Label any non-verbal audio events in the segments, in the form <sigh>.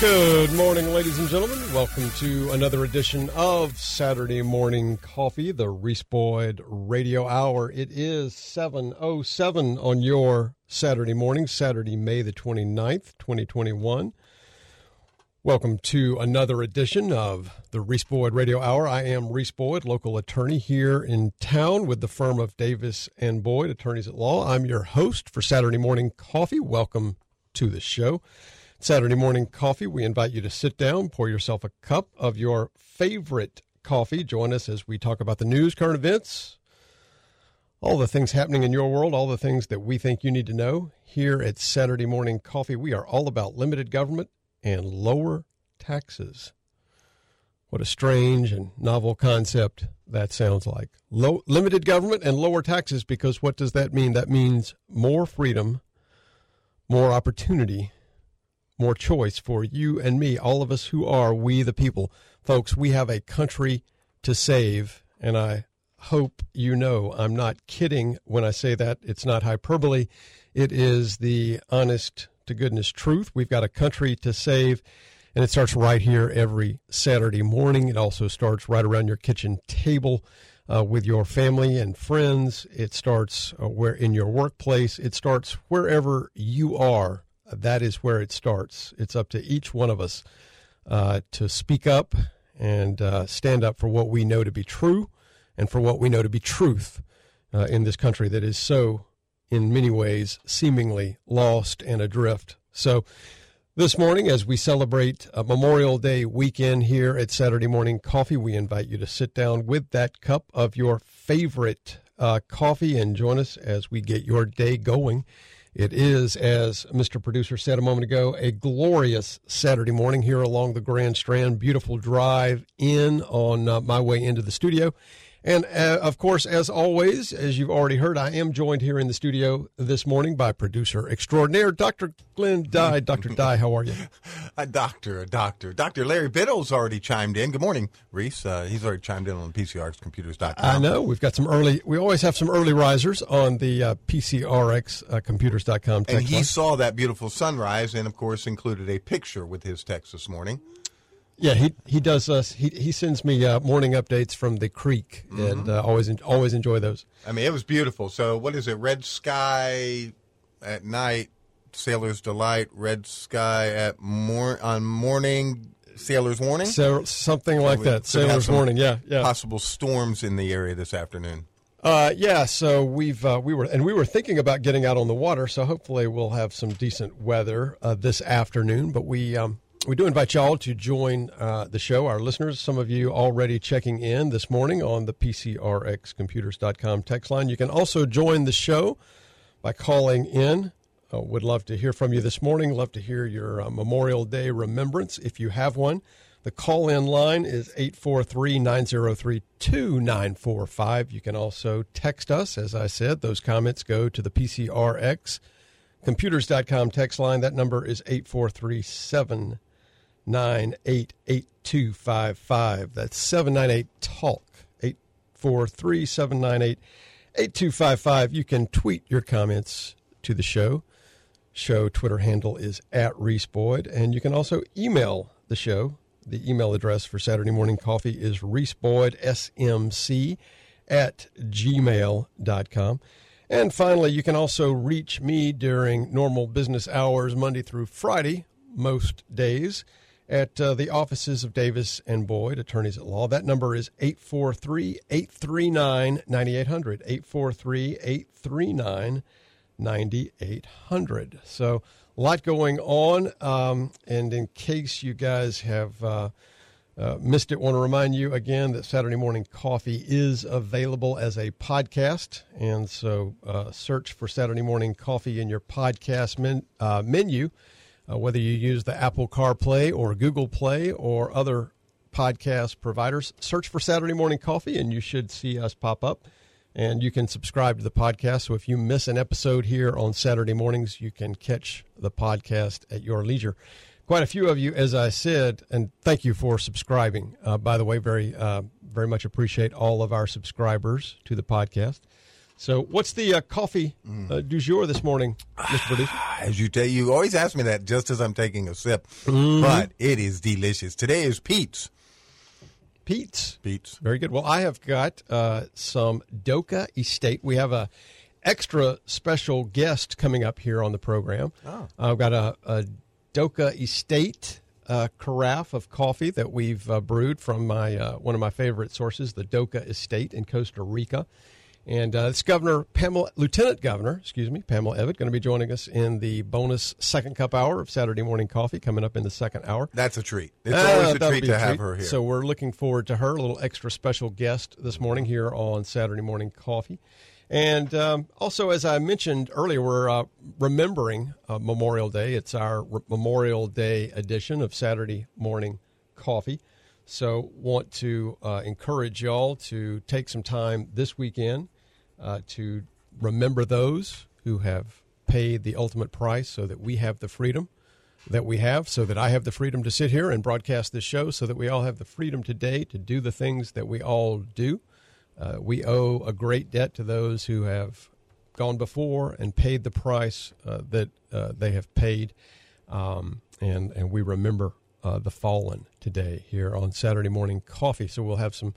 Good morning, ladies and gentlemen. Welcome to another edition of Saturday Morning Coffee, the Reese Boyd Radio Hour. It is 7.07 on your Saturday morning, Saturday, May the 29th, 2021. Welcome to another edition of the Reese Boyd Radio Hour. I am Reese Boyd, local attorney here in town with the firm of Davis and Boyd, attorneys at law. I'm your host for Saturday Morning Coffee. Welcome to the show. Saturday morning coffee. We invite you to sit down, pour yourself a cup of your favorite coffee. Join us as we talk about the news, current events, all the things happening in your world, all the things that we think you need to know. Here at Saturday Morning Coffee, we are all about limited government and lower taxes. What a strange and novel concept that sounds like. Low, limited government and lower taxes, because what does that mean? That means more freedom, more opportunity, more choice for you and me, all of us who are we the people. Folks, we have a country to save, and I hope you know I'm not kidding when I say that. It's not hyperbole, it is the honest to goodness truth. We've got a country to save. And it starts right here every Saturday morning. It also starts right around your kitchen table uh, with your family and friends. It starts uh, where in your workplace. It starts wherever you are that is where it starts. It's up to each one of us uh, to speak up and uh, stand up for what we know to be true and for what we know to be truth uh, in this country that is so, in many ways, seemingly lost and adrift. So, this morning, as we celebrate Memorial Day weekend here at Saturday Morning Coffee, we invite you to sit down with that cup of your favorite uh, coffee and join us as we get your day going. It is, as Mr. Producer said a moment ago, a glorious Saturday morning here along the Grand Strand. Beautiful drive in on uh, my way into the studio. And uh, of course, as always, as you've already heard, I am joined here in the studio this morning by producer extraordinaire, Dr. Glenn Dye. Dr. <laughs> Dye, how are you? A doctor, a doctor. Dr. Larry Biddle's already chimed in. Good morning, Reese. Uh, he's already chimed in on PCRXcomputers.com. I know. We've got some early, we always have some early risers on the uh, PCRXcomputers.com and he line. saw that beautiful sunrise and, of course, included a picture with his text this morning. Yeah, he he does us. He he sends me uh, morning updates from the creek, mm-hmm. and uh, always always enjoy those. I mean, it was beautiful. So, what is it? Red sky at night, sailor's delight. Red sky at mor- on morning, sailor's warning. So, something so like that. Sailor's warning. Yeah, yeah. Possible storms in the area this afternoon. Uh, yeah, so we've uh, we were and we were thinking about getting out on the water, so hopefully we'll have some decent weather uh, this afternoon. But we um, we do invite y'all to join uh, the show, our listeners. Some of you already checking in this morning on the PCRXcomputers.com text line. You can also join the show by calling in. Uh, would love to hear from you this morning. Love to hear your uh, Memorial Day remembrance if you have one. The call in line is 843 903 2945. You can also text us. As I said, those comments go to the PCRX computers.com text line. That number is 843 798 That's 798 TALK, 843 798 8255. You can tweet your comments to the show. Show Twitter handle is at Reese Boyd. And you can also email the show. The email address for Saturday Morning Coffee is reeseboydsmc at gmail.com. And finally, you can also reach me during normal business hours, Monday through Friday, most days at uh, the offices of Davis and Boyd, attorneys at law. That number is 843 839 9800. 843 839 9800. So, a lot going on. Um, and in case you guys have uh, uh, missed it, want to remind you again that Saturday Morning Coffee is available as a podcast. And so uh, search for Saturday Morning Coffee in your podcast men, uh, menu, uh, whether you use the Apple CarPlay or Google Play or other podcast providers. Search for Saturday Morning Coffee, and you should see us pop up. And you can subscribe to the podcast. So if you miss an episode here on Saturday mornings, you can catch the podcast at your leisure. Quite a few of you, as I said, and thank you for subscribing. Uh, by the way, very, uh, very much appreciate all of our subscribers to the podcast. So, what's the uh, coffee uh, du jour this morning, Mr. Producer? <sighs> As you tell, you always ask me that just as I'm taking a sip, Mm-hmm. but it is delicious. Today is Pete's. Pete's. Pete's. Very good. Well, I have got uh, some Doka Estate. We have a extra special guest coming up here on the program. Oh. I've got a, a Doka Estate uh, carafe of coffee that we've uh, brewed from my uh, one of my favorite sources, the Doka Estate in Costa Rica. And uh, it's Governor Pamela, Lieutenant Governor, excuse me, Pamela Evette, going to be joining us in the bonus second cup hour of Saturday morning coffee coming up in the second hour. That's a treat. It's Uh, always a treat to a have treat. her here. So we're looking forward to her, a little extra special guest this morning here on Saturday Morning Coffee. And um, also, as I mentioned earlier, we're uh, remembering uh, Memorial Day. It's our Re- Memorial Day edition of Saturday Morning Coffee. So, want to uh, encourage y'all to take some time this weekend uh, to remember those who have paid the ultimate price so that we have the freedom that we have, so that I have the freedom to sit here and broadcast this show, so that we all have the freedom today to do the things that we all do. Uh, we owe a great debt to those who have gone before and paid the price uh, that uh, they have paid, um, and and we remember uh, the fallen today here on Saturday morning coffee. So we'll have some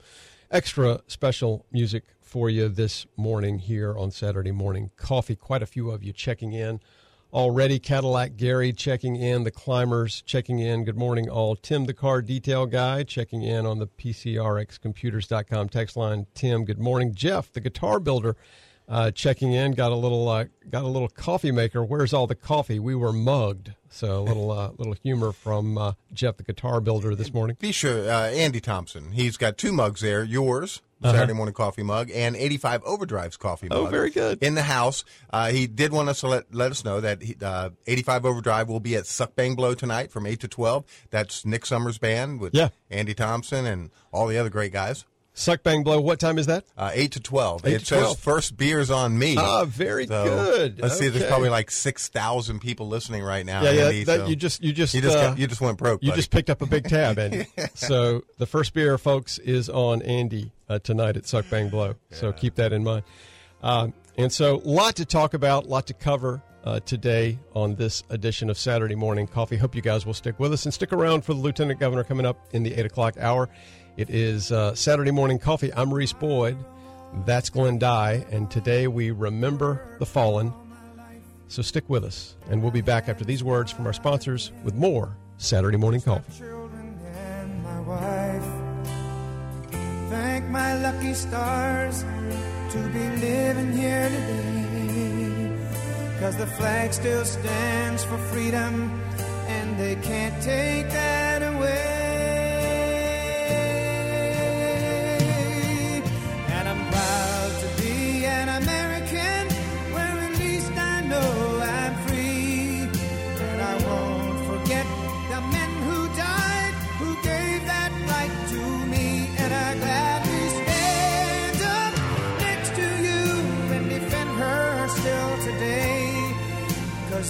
extra special music for you this morning here on Saturday morning coffee. Quite a few of you checking in already. Cadillac Gary checking in. The climbers checking in. Good morning, all. Tim, the car detail guy, checking in on the PCRXcomputers.com text line. Tim, good morning. Jeff, the guitar builder, uh, checking in. Got a little uh, got a little coffee maker. Where's all the coffee? We were mugged. So a little uh, <laughs> little humor from uh, Jeff, the guitar builder, this morning. Be sure, uh, Andy Thompson. He's got two mugs there. Yours, the Saturday morning coffee mug, and 85 Overdrive's coffee mug. Uh-huh. Oh, very good. In the house. Uh, he did want us to let, let us know that he, uh, 85 Overdrive will be at Suck Bang Blow tonight from 8 to 12. That's Nick Summers' band with Yeah. Andy Thompson and all the other great guys. Suck bang blow. What time is that? Uh, 8 to 12. 8 it to says 12. first beers on me. Ah, very good. Let's see, there's probably like 6,000 people listening right now. Yeah, yeah. Andy, that, so you just you just you just, uh, you just went broke. You buddy. just picked up a big tab, Andy. <laughs> so the first beer, folks, is on Andy uh, tonight at Suck Bang Blow. So keep that in mind. Um, and so, lot to talk about, lot to cover uh, today on this edition of Saturday Morning Coffee. Hope you guys will stick with us and stick around for the Lieutenant Governor coming up in the eight o'clock hour. It is uh, Saturday Morning Coffee. I'm Reese Boyd. That's Glenn Dye, and today we remember the fallen. So stick with us, and we'll be back after these words from our sponsors with more Saturday Morning Coffee. children and my wife. Thank my lucky stars to be living here today. Cause the flag still stands for freedom and they can't take that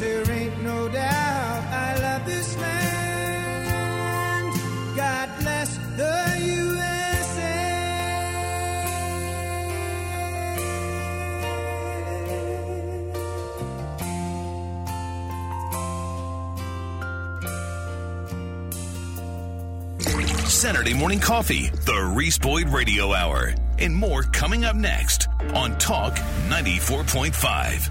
there ain't no doubt I love this land. God bless the USA. Saturday Morning Coffee, the Reese Boyd Radio Hour, and more coming up next on Talk 94.5.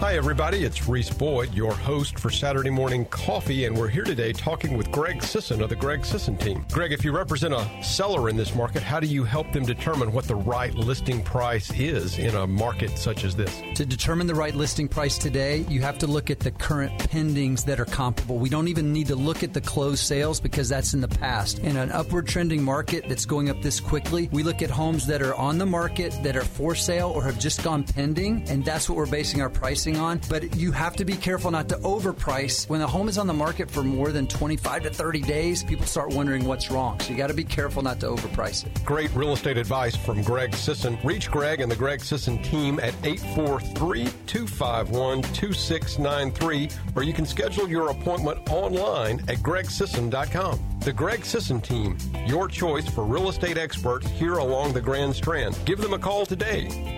Hi, everybody. It's Reese Boyd, your host for Saturday Morning Coffee, and we're here today talking with Greg Sisson of the Greg Sisson team. Greg, if you represent a seller in this market, how do you help them determine what the right listing price is in a market such as this? To determine the right listing price today, you have to look at the current pendings that are comparable. We don't even need to look at the closed sales because that's in the past. In an upward trending market that's going up this quickly, we look at homes that are on the market, that are for sale, or have just gone pending, and that's what we're basing our pricing on. But you have to be careful not to overprice. When a home is on the market for more than 25 to 30 days, people start wondering what's wrong. So you got to be careful not to overprice it. Great real estate advice from Greg Sisson. Reach Greg and the Greg Sisson team at 843 251 2693, or you can schedule your appointment online at gregsisson.com. The Greg Sisson team, your choice for real estate experts here along the Grand Strand. Give them a call today.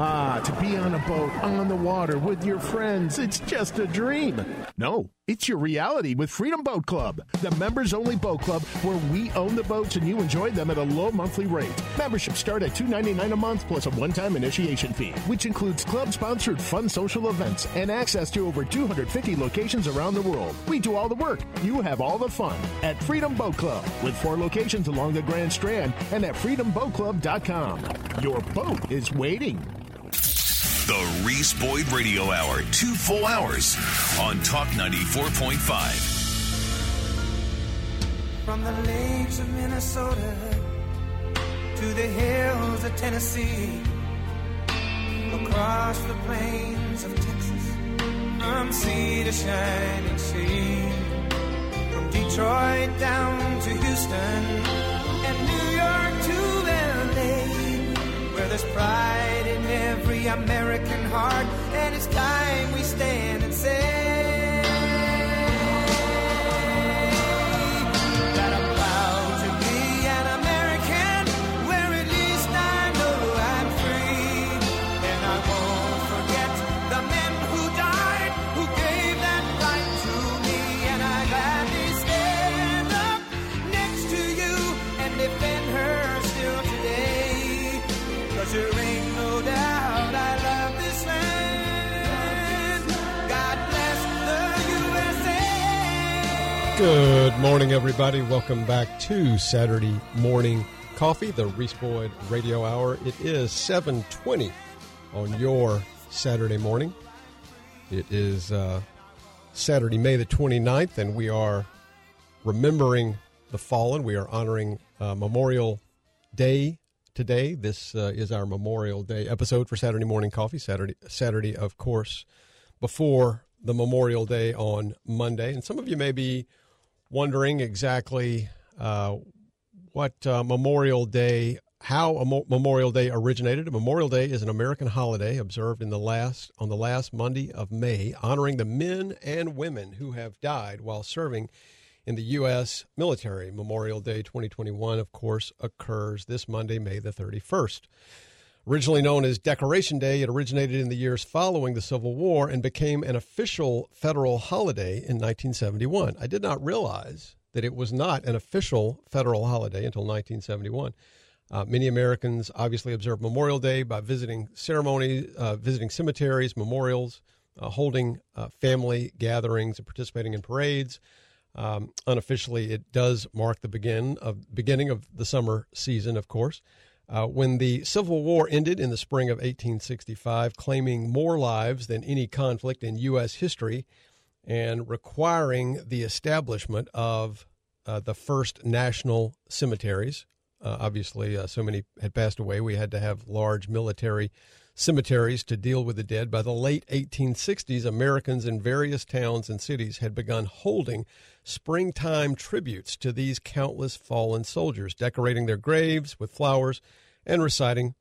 Ah, to be on a boat, on the water, with your friends, it's just a dream. No, it's your reality with Freedom Boat Club, the members only boat club where we own the boats and you enjoy them at a low monthly rate. Memberships start at $2.99 a month plus a one time initiation fee, which includes club sponsored fun social events and access to over 250 locations around the world. We do all the work, you have all the fun at Freedom Boat Club with four locations along the Grand Strand and at freedomboatclub.com. Your boat is waiting. The Reese Boyd Radio Hour, two full hours on Talk 94.5. From the lakes of Minnesota to the hills of Tennessee, across the plains of Texas, from sea to shining sea, from Detroit down to Houston, and New York to LA, where there's pride American heart, and it's time we stand and say. Good morning, everybody. Welcome back to Saturday Morning Coffee, the Reese Boyd Radio Hour. It is 720 on your Saturday morning. It is uh, Saturday, May the 29th, and we are remembering the fallen. We are honoring uh, Memorial Day today. This uh, is our Memorial Day episode for Saturday Morning Coffee. Saturday, Saturday, of course, before the Memorial Day on Monday. And some of you may be wondering exactly uh, what uh, Memorial Day, how Mo- Memorial Day originated. Memorial Day is an American holiday observed in the last on the last Monday of May, honoring the men and women who have died while serving in the U.S. military. Memorial Day 2021, of course, occurs this Monday, May the 31st. Originally known as Decoration Day, it originated in the years following the Civil War and became an official federal holiday in 1971. I did not realize that it was not an official federal holiday until 1971. Uh, many Americans obviously observe Memorial Day by visiting ceremonies, uh, visiting cemeteries, memorials, uh, holding uh, family gatherings, and participating in parades. Um, unofficially, it does mark the begin of beginning of the summer season, of course. Uh, when the Civil War ended in the spring of 1865, claiming more lives than any conflict in U.S. history and requiring the establishment of uh, the first national cemeteries. Uh, obviously, uh, so many had passed away, we had to have large military cemeteries to deal with the dead. By the late 1860s, Americans in various towns and cities had begun holding springtime tributes to these countless fallen soldiers, decorating their graves with flowers and reciting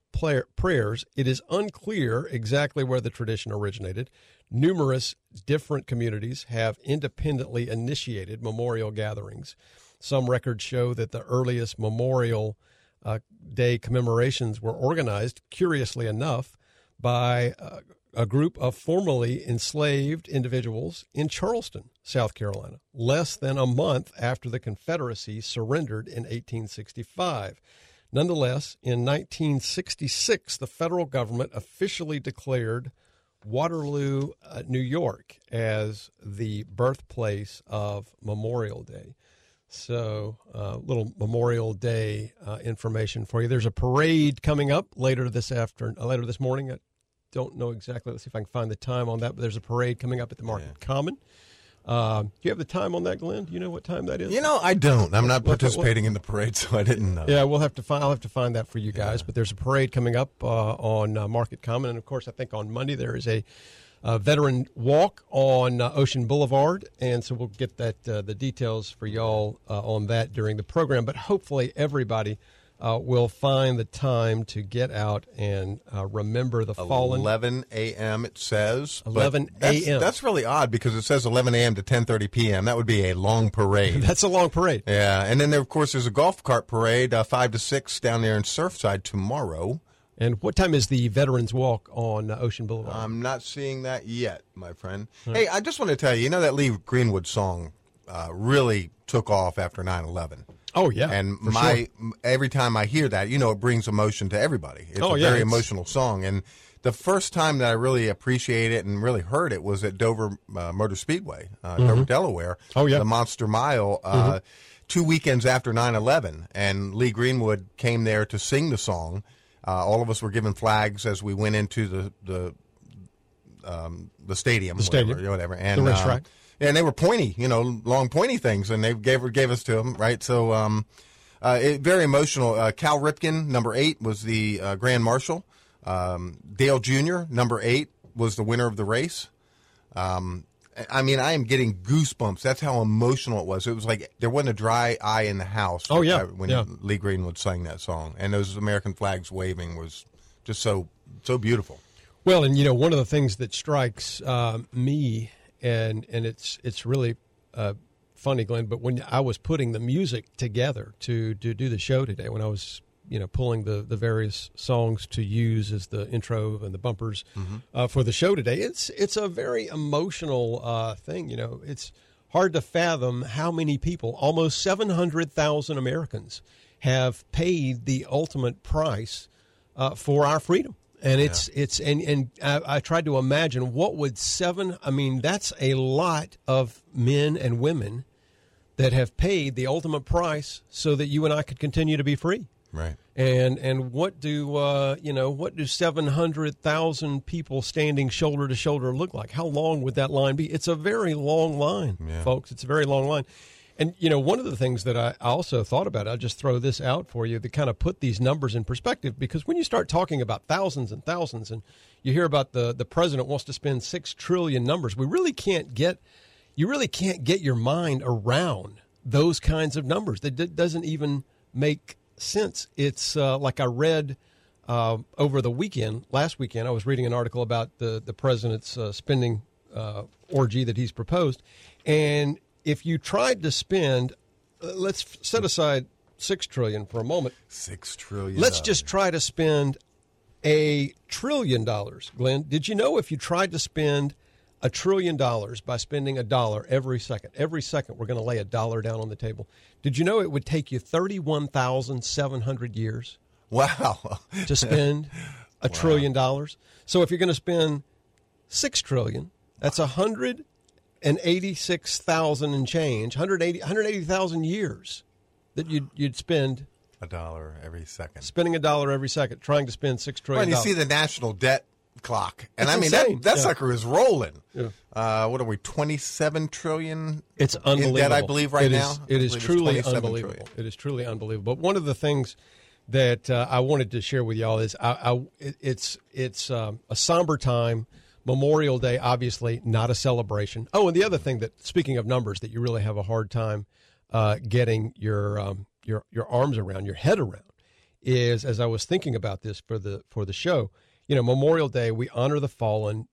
prayers. It is unclear exactly where the tradition originated. Numerous different communities have independently initiated memorial gatherings. Some records show that the earliest Memorial uh, Day commemorations were organized, curiously enough, by uh, a group of formerly enslaved individuals in Charleston, South Carolina, less than a month after the Confederacy surrendered in 1865. Nonetheless, in 1966, the federal government officially declared Waterloo, uh, New York, as the birthplace of Memorial Day. So, uh, little Memorial Day uh, information for you. There's a parade coming up later this afternoon, uh, later this morning. I don't know exactly. Let's see if I can find the time on that. But there's a parade coming up at the Market Common. Uh, do you have the time on that, Glenn? Do you know what time that is? You know, I don't. I'm not participating in the parade, so I didn't know. Yeah, we'll have to find. I'll have to find that for you guys. But there's a parade coming up uh, on uh, Market Common, and of course, I think on Monday there is a uh, veteran walk on uh, Ocean Boulevard, and so we'll get that uh, the details for y'all uh, on that during the program. But hopefully, everybody uh, will find the time to get out and uh, remember the fallen. 11 a.m. It says. but 11 that's- a.m.. That's really odd because it says 11 a.m. to 10:30 p.m. That would be a long parade. <laughs> That's a long parade. yeah, and then there, of course, there's a golf cart parade, uh, five to six down there in Surfside tomorrow. And what time is the Veterans Walk on uh, Ocean Boulevard? I'm not seeing that yet, my friend. Hey, I just want to tell you, you know that Lee Greenwood song uh, really took off after 9/11. oh yeah, and my sure. every time I hear that, you know, it brings emotion to everybody. It's Oh, a yeah, very it's- emotional song, and the first time that I really appreciate it and really heard it was at Dover uh, Motor Speedway, uh, Dover, Delaware. Oh, yeah. the Monster Mile. Uh, Two weekends after 9/11, and Lee Greenwood came there to sing the song. Uh, all of us were given flags as we went into the the um, the stadium, The stadium. whatever, whatever, and The uh, and they were pointy, you know, long pointy things, and they gave gave us to them, right? So, um, uh, it, very emotional. Uh, Cal Ripken, number eight, was the uh, grand marshal. Um, Dale Jr., number eight, was the winner of the race. Um, I mean, I am getting goosebumps. That's how emotional it was. It was like there wasn't a dry eye in the house. Oh, yeah. uh, when Yeah. Lee Greenwood sang that song, and those American flags waving was just so so beautiful. Well, and you know, one of the things that strikes um, me, and and it's it's really uh, funny, Glenn. But when I was putting the music together to to do the show today, when I was you know pulling the the various songs to use as the intro and the bumpers uh, for the show today, it's it's a very emotional uh, thing. You know, it's hard to fathom how many people, almost seven hundred thousand Americans, have paid the ultimate price uh, for our freedom. And it's it's and and I, I tried to imagine what would seven. I mean, that's a lot of men and women that have paid the ultimate price so that you and I could continue to be free. Right. And and what do uh, you know? What do seven hundred thousand people standing shoulder to shoulder look like? How long would that line be? It's a very long line, Yeah. folks. It's a very long line. And you know, one of the things that I also thought about, I'll just throw this out for you to kind of put these numbers in perspective, because when you start talking about thousands and thousands, and you hear about the the president wants to spend six trillion numbers, we really can't get you really can't get your mind around those kinds of numbers. That d- doesn't even make sense. It's uh, like I read uh, over the weekend, last weekend, I was reading an article about the the president's uh, spending uh, orgy that he's proposed, and if you tried to spend, uh, let's f- set aside six trillion for a moment. Six trillion. Let's just try to spend a trillion dollars. Glenn, did you know if you tried to spend a trillion dollars by spending a dollar every second, every second we're going to lay a dollar down on the table. Did you know it would take you 31,700 years Wow. to spend <laughs> a trillion dollars? So if you're going to spend 6 trillion, that's 186,000 and change, 180 180,000 years that you'd you'd spend a dollar every second. spending a dollar every second trying to spend six trillion. Well, and you see the national debt clock, and It's I mean insane. that that Yeah. sucker is rolling. Yeah. Uh, what are we? Twenty-seven trillion. It's in unbelievable. debt, I believe, right It is- now. I It is truly unbelievable. trillion. It is truly unbelievable. But one of the things that uh, I wanted to share with y'all is I, I, it's it's um, a somber time. Memorial Day, obviously, not a celebration. Oh, and the other thing that, speaking of numbers, that you really have a hard time uh, getting your um, your your arms around, your head around, is as I was thinking about this for the for the show. You know, Memorial Day, we honor the fallen.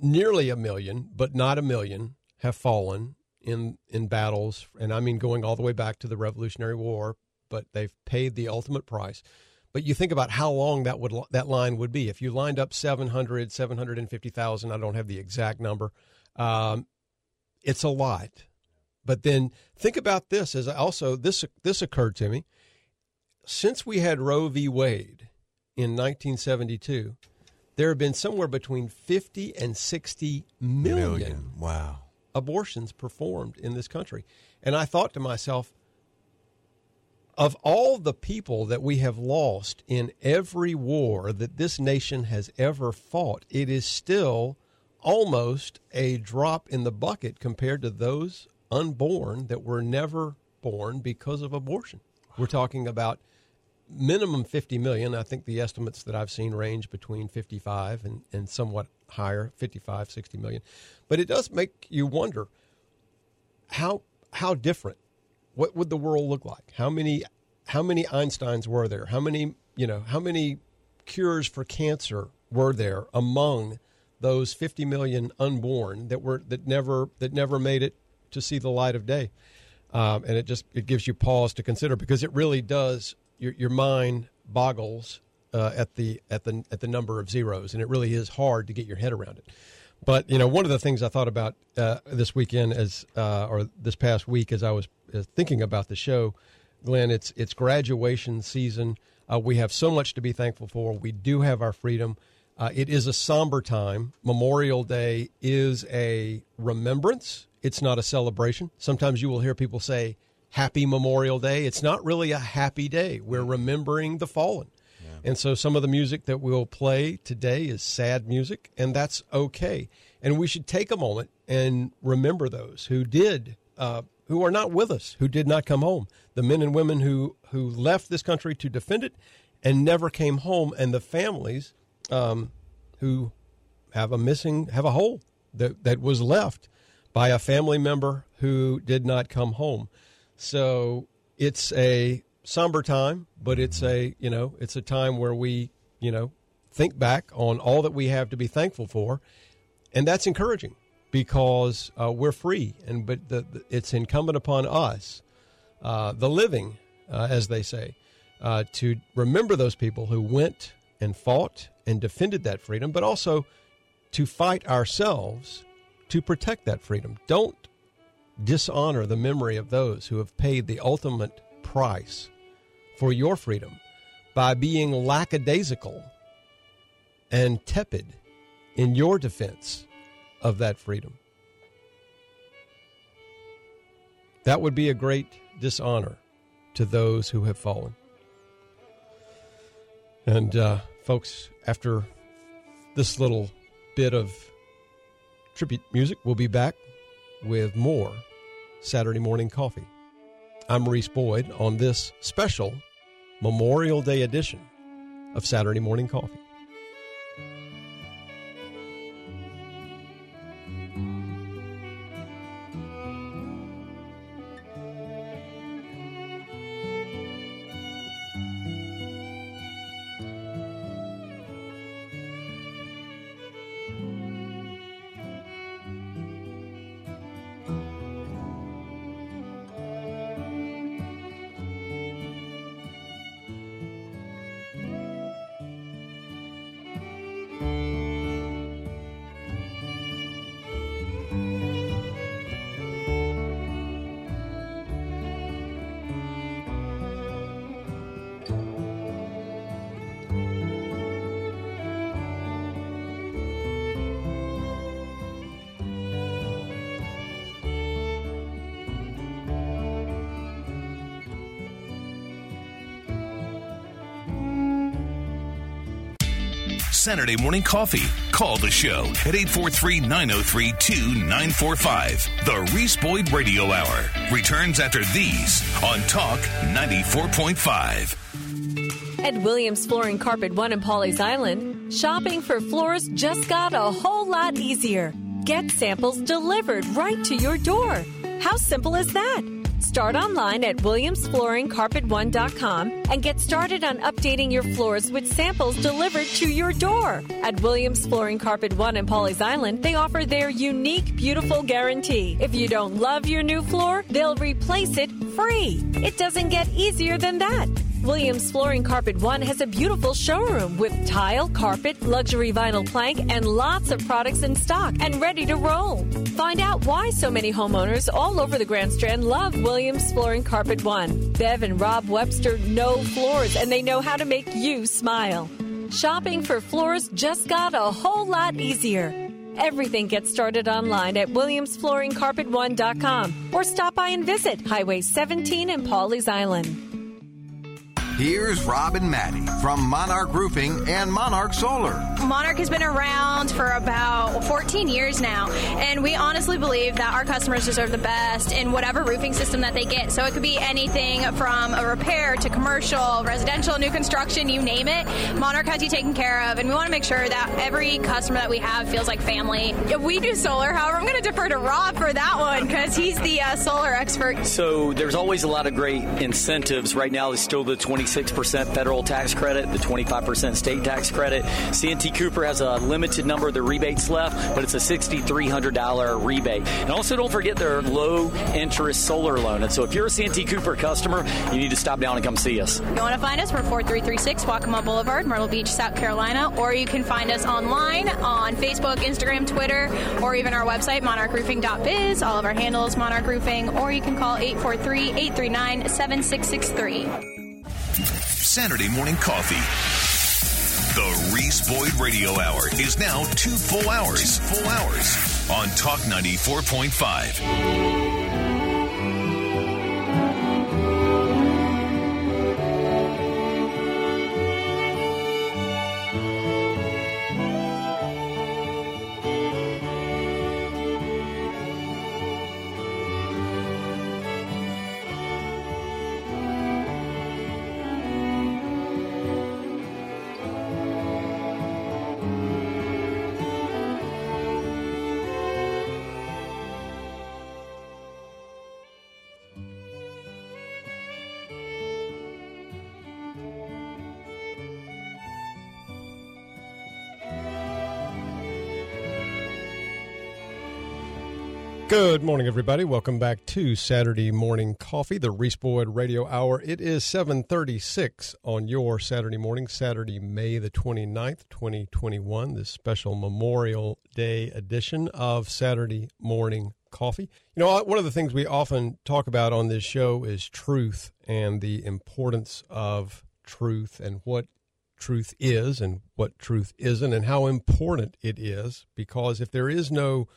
Nearly a million, but not a million, have fallen in in battles, and I mean going all the way back to the Revolutionary War. But they've paid the ultimate price. But you think about how long that would that line would be if you lined up 700, 750,000. I don't have the exact number. Um, it's a lot. But then think about this as also this this occurred to me. since we had Roe v. Wade in 1972, there have been somewhere between 50 and 60 million, Million. Wow. abortions performed in this country. And I thought to myself, of all the people that we have lost in every war that this nation has ever fought, it is still almost a drop in the bucket compared to those unborn that were never born because of abortion. We're talking about minimum 50 million. I think the estimates that I've seen range between 55 and, and somewhat higher, 55, 60 million. But it does make you wonder how how different what would the world look like how many how many einsteins were there how many you know how many cures for cancer were there among those 50 million unborn that were that never that never made it to see the light of day um, and it just it gives you pause to consider because it really does your your mind boggles uh, at the at the at the number of zeros and it really is hard to get your head around it but you know, one of the things I thought about uh, this weekend, as uh, or this past week, as I was uh, thinking about the show, Glenn, it's it's graduation season. Uh, we have so much to be thankful for. We do have our freedom. Uh, it is a somber time. Memorial Day is a remembrance. It's not a celebration. Sometimes you will hear people say "Happy Memorial Day." It's not really a happy day. We're remembering the fallen. And so some of the music that we'll play today is sad music, and that's okay. And we should take a moment and remember those who did, uh, who are not with us, who did not come home, the men and women who who left this country to defend it and never came home, and the families um, who have a missing, have a hole that that was left by a family member who did not come home. So it's a somber time, but it's a you know it's a time where we you know think back on all that we have to be thankful for, and that's encouraging because uh, we're free, and but the, the, it's incumbent upon us, uh, the living, uh, as they say, uh, to remember those people who went and fought and defended that freedom, but also to fight ourselves to protect that freedom. Don't dishonor the memory of those who have paid the ultimate price for your freedom by being lackadaisical and tepid in your defense of that freedom. That would be a great dishonor to those who have fallen. And, uh, folks, after this little bit of tribute music, we'll be back with more Saturday morning coffee. I'm Maurice Boyd on this special Memorial Day edition of Saturday Morning Coffee. Saturday morning coffee. Call the show at 843 903 2945. The Reese Boyd Radio Hour returns after these on Talk 94.5. At Williams Flooring Carpet One in Pawleys Island, shopping for floors just got a whole lot easier. Get samples delivered right to your door. How simple is that? Start online at williamsflooringcarpet1.com and get started on updating your floors with samples delivered to your door. At Williams Flooring Carpet One in Pawleys Island, they offer their unique, beautiful guarantee. If you don't love your new floor, they'll replace it free. It doesn't get easier than that. Williams Flooring Carpet One has a beautiful showroom with tile, carpet, luxury vinyl plank, and lots of products in stock and ready to roll. Find out why so many homeowners all over the Grand Strand love Williams Flooring Carpet One. Bev and Rob Webster know floors and they know how to make you smile. Shopping for floors just got a whole lot easier. Everything gets started online at williamsflooringcarpet1.com or stop by and visit Highway 17 in Pawleys Island. Here's Rob and Maddie from Monarch Roofing and Monarch Solar. Monarch has been around for about 14 years now, and we honestly believe that our customers deserve the best in whatever roofing system that they get. So it could be anything from a repair to commercial, residential, new construction, you name it. Monarch has you taken care of, and we want to make sure that every customer that we have feels like family. If We do solar, however, I'm going to defer to Rob for that one because he's the uh, solar expert. So there's always a lot of great incentives. Right now, there's still the 26% federal tax credit, the 25% state tax credit. Santee Cooper has a limited number of the rebates left, but it's a $6,300 rebate. And also, don't forget their low interest solar loan. And so, if you're a Santee Cooper customer, you need to stop down and come see us. You want to find us? We're 4336 Waccamaw Boulevard, Myrtle Beach, South Carolina. Or you can find us online on Facebook, Instagram, Twitter, or even our website, monarchroofing.biz. All of our handles, Monarch Roofing. Or you can call 843 839 7663. Saturday morning coffee. The Reese Boyd Radio Hour is now two full hours. Full hours on Talk 94.5. Good morning, everybody. Welcome back to Saturday Morning Coffee, the Reese Boyd Radio Hour. It is 736 on your Saturday morning, Saturday, May the 29th, 2021, this special Memorial Day edition of Saturday Morning Coffee. You know, one of the things we often talk about on this show is truth and the importance of truth and what truth is and what truth isn't and how important it is because if there is no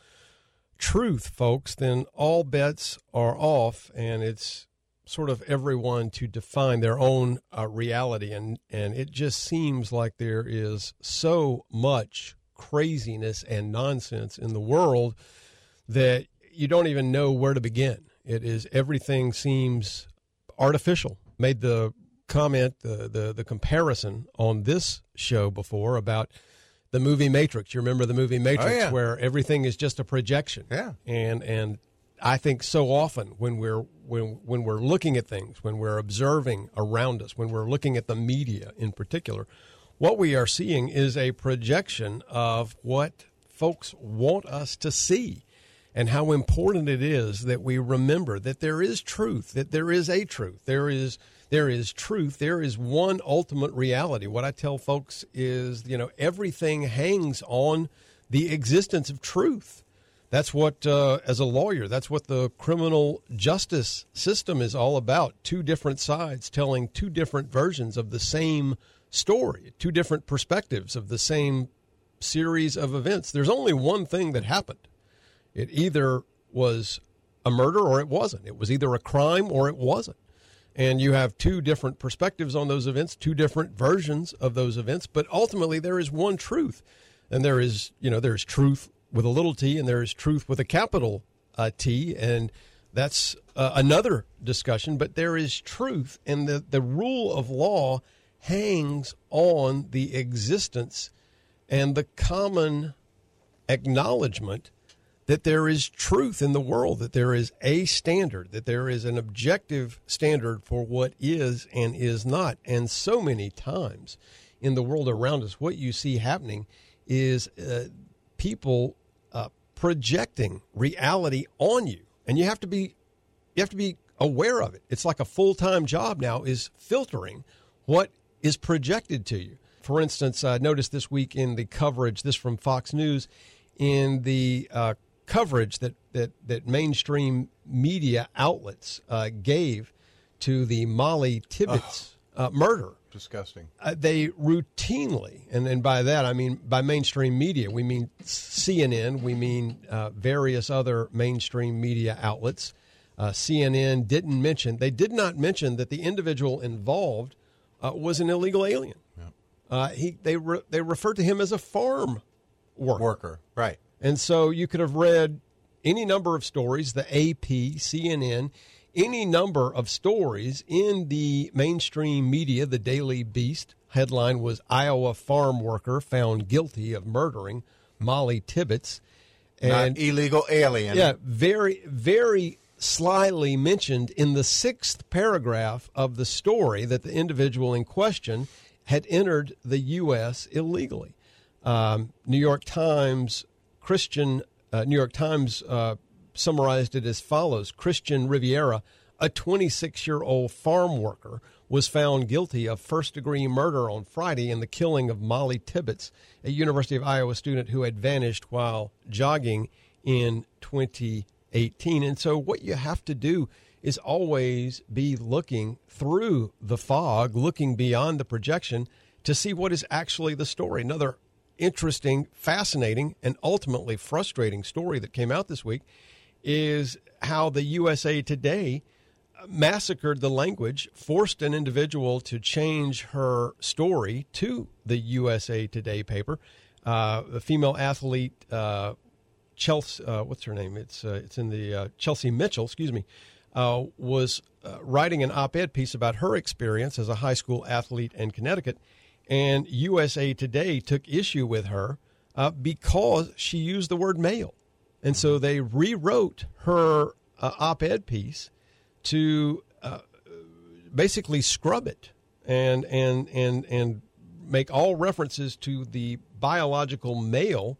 truth, folks, then all bets are off, and it's sort of everyone to define their own uh, reality. And, and it just seems like there is so much craziness and nonsense in the world that you don't even know where to begin. It is everything seems artificial. Made the comment, the, the, the comparison on this show before about the movie Matrix. You remember the movie Matrix, Oh, yeah. where everything is just a projection. Yeah. And and I think so often when we're when when we're looking at things, when we're observing around us, when we're looking at the media in particular, what we are seeing is a projection of what folks want us to see and how important it is that we remember that there is truth, that there is a truth, there is there is truth, there is one ultimate reality. What I tell folks is, you know, everything hangs on the existence of truth. That's what, uh, as a lawyer, that's what the criminal justice system is all about. Two different sides telling two different versions of the same story, two different perspectives of the same series of events. There's only one thing that happened. It either was a murder or it wasn't. It was either a crime or it wasn't. And you have two different perspectives on those events, two different versions of those events, but ultimately there is one truth. And there is, you know, there's truth with a little t and there is truth with a capital uh, T. And that's uh, another discussion, but there is truth. And the, the rule of law hangs on the existence and the common acknowledgement that there is truth in the world, that there is a standard, that there is an objective standard for what is and is not. And so many times in the world around us, what you see happening is uh, people uh, projecting reality on you, and you have to be you have to be aware of it. It's like a full time job now is filtering what is projected to you. For instance, I noticed this week in the coverage, this from Fox News, in the uh, coverage that, that, that mainstream media outlets uh, gave to the Molly Tibbetts uh, murder. Disgusting. Uh, they routinely, and, and by that I mean by mainstream media, we mean CNN, we mean uh, various other mainstream media outlets. Uh, CNN didn't mention, they did not mention that the individual involved uh, was an illegal alien. Uh, he, they, re, they referred to him as a farm worker. Worker, right. And so you could have read any number of stories, the AP, CNN, any number of stories in the mainstream media, the Daily Beast. Headline was Iowa farm worker found guilty of murdering Molly Tibbetts. Not illegal alien. Yeah, very, very slyly mentioned in the sixth paragraph of the story that the individual in question had entered the U.S. illegally. Um, New York Times Christian uh, New York Times uh, summarized it as follows: Christian Riviera, a 26-year-old farm worker, was found guilty of first-degree murder on Friday in the killing of Molly Tibbetts, a University of Iowa student who had vanished while jogging in 2018. And so, what you have to do is always be looking through the fog, looking beyond the projection to see what is actually the story. Another interesting, fascinating, and ultimately frustrating story that came out this week is how the USA Today massacred the language, forced an individual to change her story to the USA Today paper. Uh, a female athlete, uh, Chelsea, uh, what's her name? It's uh, it's in the uh, Chelsea Mitchell, excuse me, uh, was writing an op-ed piece about her experience as a high school athlete in Connecticut, and USA Today took issue with her because she used the word male, and so they rewrote her op-ed piece to basically scrub it and and and and make all references to the biological male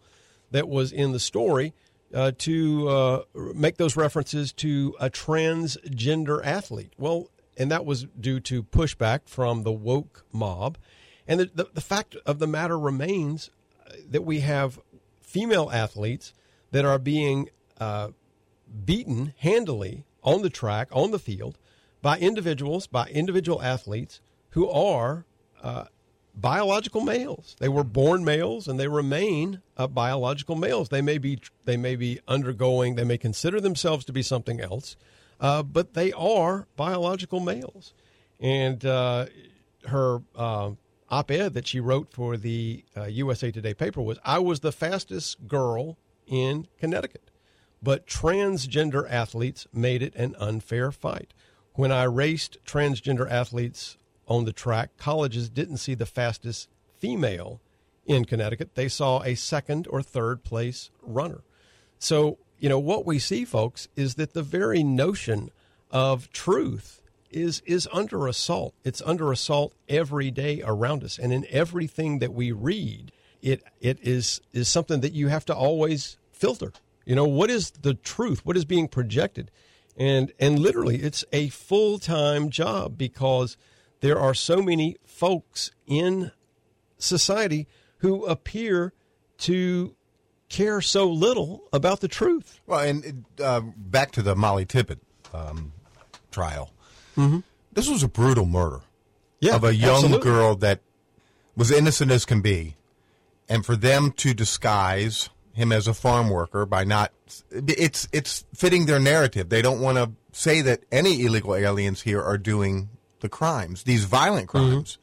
that was in the story uh, to uh, make those references to a transgender athlete. Well, and that was due to pushback from the woke mob. And the, the, the fact of the matter remains that we have female athletes that are being uh, beaten handily on the track, on the field, by individuals, by individual athletes who are uh, biological males. They were born males, and they remain uh, biological males. They may be they may be undergoing. They may consider themselves to be something else, uh, but they are biological males. And uh, her uh, op-ed that she wrote for the USA Today paper was, "I was the fastest girl in Connecticut, but transgender athletes made it an unfair fight." When I raced transgender athletes on the track, colleges didn't see the fastest female in Connecticut. They saw a second or third place runner. So, you know, what we see, folks, is that the very notion of truth is is under assault. It's under assault every day around us. And in everything that we read, it it is is something that you have to always filter. You know, what is the truth? What is being projected? And and literally it's a full-time job because there are so many folks in society who appear to care so little about the truth. Well, and uh, back to the Molly Tippett um, trial. Mm-hmm. This was a brutal murder Yeah, of a young absolutely. girl that was innocent as can be, and for them to disguise him as a farm worker by not it's it's fitting their narrative. They don't want to say that any illegal aliens here are doing the crimes, these violent Mm-hmm. crimes.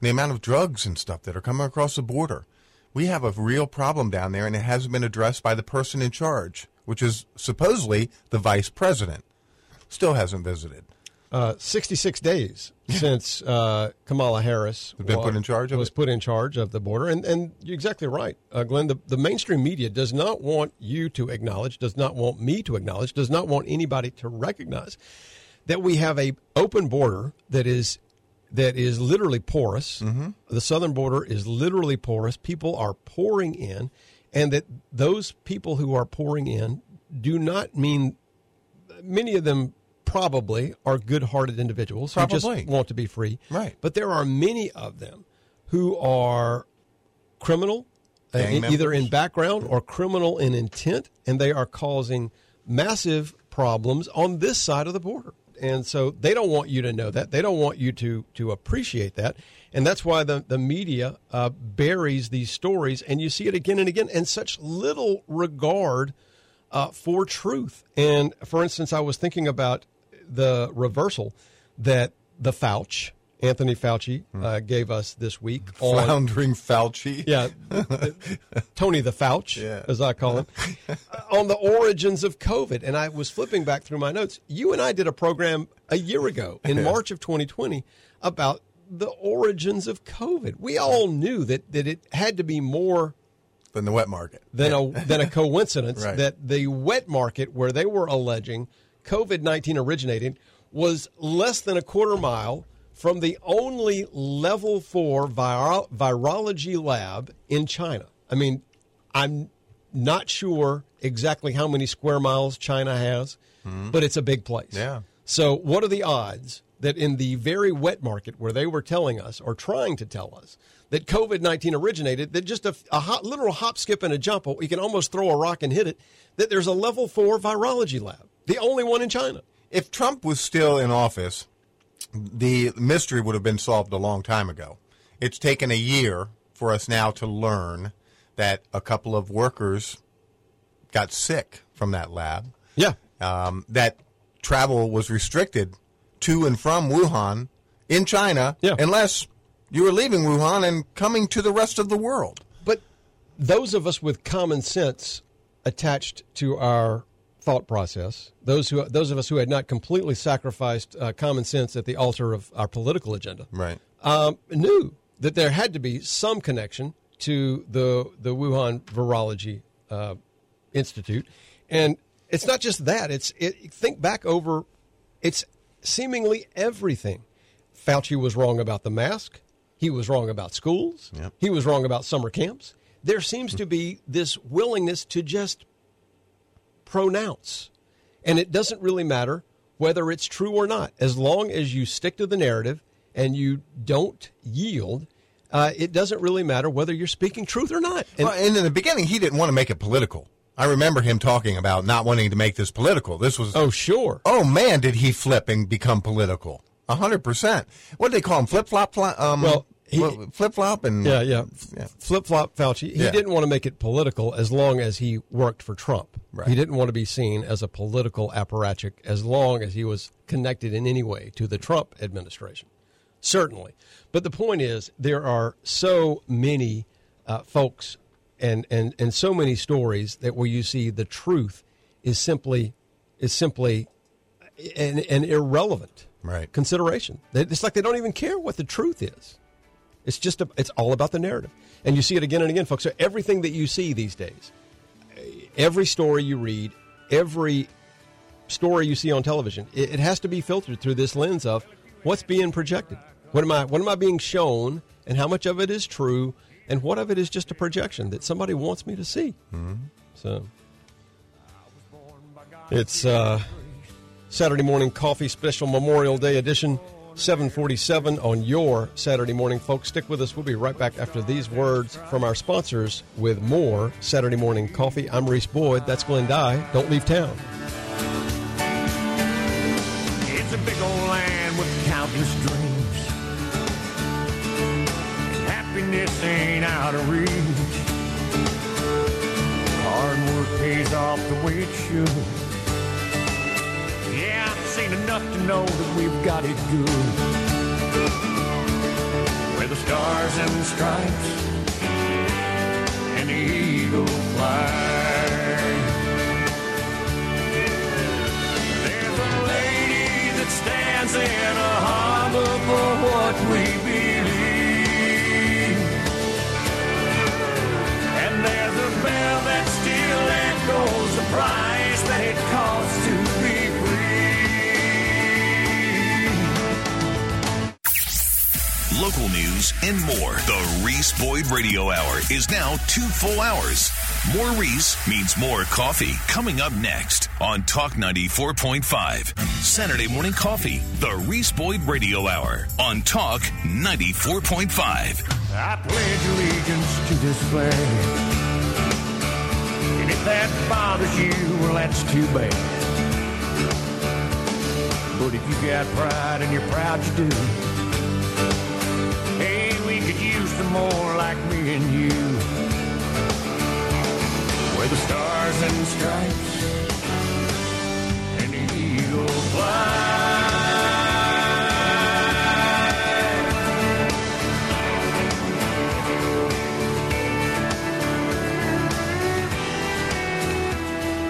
The amount of drugs and stuff that are coming across the border. We have a real problem down there, and it hasn't been addressed by the person in charge, which is supposedly the vice president. Still hasn't visited. Uh, 66 days since uh, Kamala Harris been wa- put in charge of was it? put in charge of the border, and and you're exactly right, uh, Glenn. The, the mainstream media does not want you to acknowledge, does not want me to acknowledge, does not want anybody to recognize that we have a open border that is that is literally porous. Mm-hmm. The southern border is literally porous. People are pouring in, and that those people who are pouring in do not mean many of them probably are good-hearted individuals who just want to be free. Right. But there are many of them who are criminal, uh, either in background or criminal in intent, and they are causing massive problems on this side of the border. And so they don't want you to know that. They don't want you to to appreciate that. And that's why the, the media uh, buries these stories, and you see it again and again, and such little regard uh, for truth. And for instance, I was thinking about the reversal that the Fauci, Anthony Fauci, uh, gave us this week on Floundering Fauci. <laughs> yeah, Tony the Fouch, Yeah. as I call him, <laughs> on the origins of COVID. And I was flipping back through my notes. You and I did a program a year ago in March of 2020 about the origins of COVID. We all knew that, that it had to be more Than the wet market. than a <laughs> than a coincidence Right. that the wet market where they were alleging COVID nineteen originated was less than a quarter mile from the only level four viro- virology lab in China. I mean, I'm not sure exactly how many square miles China has, mm-hmm. but it's a big place. Yeah. So, what are the odds that in the very wet market where they were telling us or trying to tell us that COVID 19 originated, that just a, a hop, literal hop, skip, and a jump, you can almost throw a rock and hit it, that there's a level four virology lab, the only one in China? If Trump was still in office, the mystery would have been solved a long time ago. It's taken a year for us now to learn that a couple of workers got sick from that lab. Yeah. Um, that travel was restricted to and from Wuhan in China Yeah. unless you were leaving Wuhan and coming to the rest of the world. But those of us with common sense attached to our thought process, those who those of us who had not completely sacrificed uh, common sense at the altar of our political agenda, Right. um, knew that there had to be some connection to the the Wuhan Virology uh, Institute, and it's not just that. It's it, think back over. It's seemingly everything. Fauci was wrong about the mask. He was wrong about schools. Yep. He was wrong about summer camps. There seems to be this willingness to just pronounce. And it doesn't really matter whether it's true or not. As long as you stick to the narrative and you don't yield, uh, it doesn't really matter whether you're speaking truth or not. And well, and in the beginning, he didn't want to make it political. I remember him talking about not wanting to make this political. This was oh, sure. Oh man, did he flip and become political? A hundred percent. What do they call him? Flip flop. Um, Well, flip flop and Yeah, yeah. yeah. Flip flop Fauci. He Yeah. didn't want to make it political as long as he worked for Trump. Right. He didn't want to be seen as a political apparatchik as long as he was connected in any way to the Trump administration. Certainly. But the point is, there are so many uh, folks and, and, and so many stories that where you see the truth is simply is simply an, an irrelevant Right. consideration. It's like they don't even care what the truth is. It's just a, it's all about the narrative, and you see it again and again, folks. So everything that you see these days, every story you read, every story you see on television, it, it has to be filtered through this lens of what's being projected. What am I? What am I being shown, and how much of it is true, and what of it is just a projection that somebody wants me to see. So it's uh, Saturday morning coffee special Memorial Day edition. 747 on your Saturday morning, folks. Stick with us. We'll be right back after these words from our sponsors with more Saturday morning coffee. I'm Reese Boyd. That's Glenn Dye. Don't leave town. It's a big old land with countless dreams. Happiness ain't out of reach. Hard work pays off the way it should. Seen enough to know that we've got it good. Where the stars and stripes and the eagle fly. There's a lady that stands in a harbor for what we believe. And there's a bell that still echoes the price that it costs Local news and more. The Reese Boyd Radio Hour is now two full hours. More Reese means more coffee. Coming up next on Talk 94.5. Saturday morning coffee. The Reese Boyd Radio Hour on Talk 94.5. I pledge allegiance to this flag. And if that bothers you, well, that's too bad. But if you got pride and you're proud you do, more like me and you. Where the stars and stripes and the eagle fly.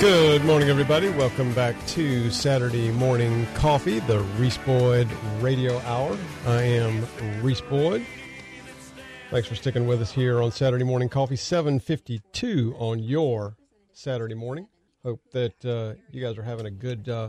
Good morning, everybody. Welcome back to Saturday Morning Coffee, the Reese Boyd Radio Hour. I am Reese Boyd. Thanks for sticking with us here on Saturday Morning Coffee, 752 on your Saturday morning. Hope that uh, you guys are having a good uh,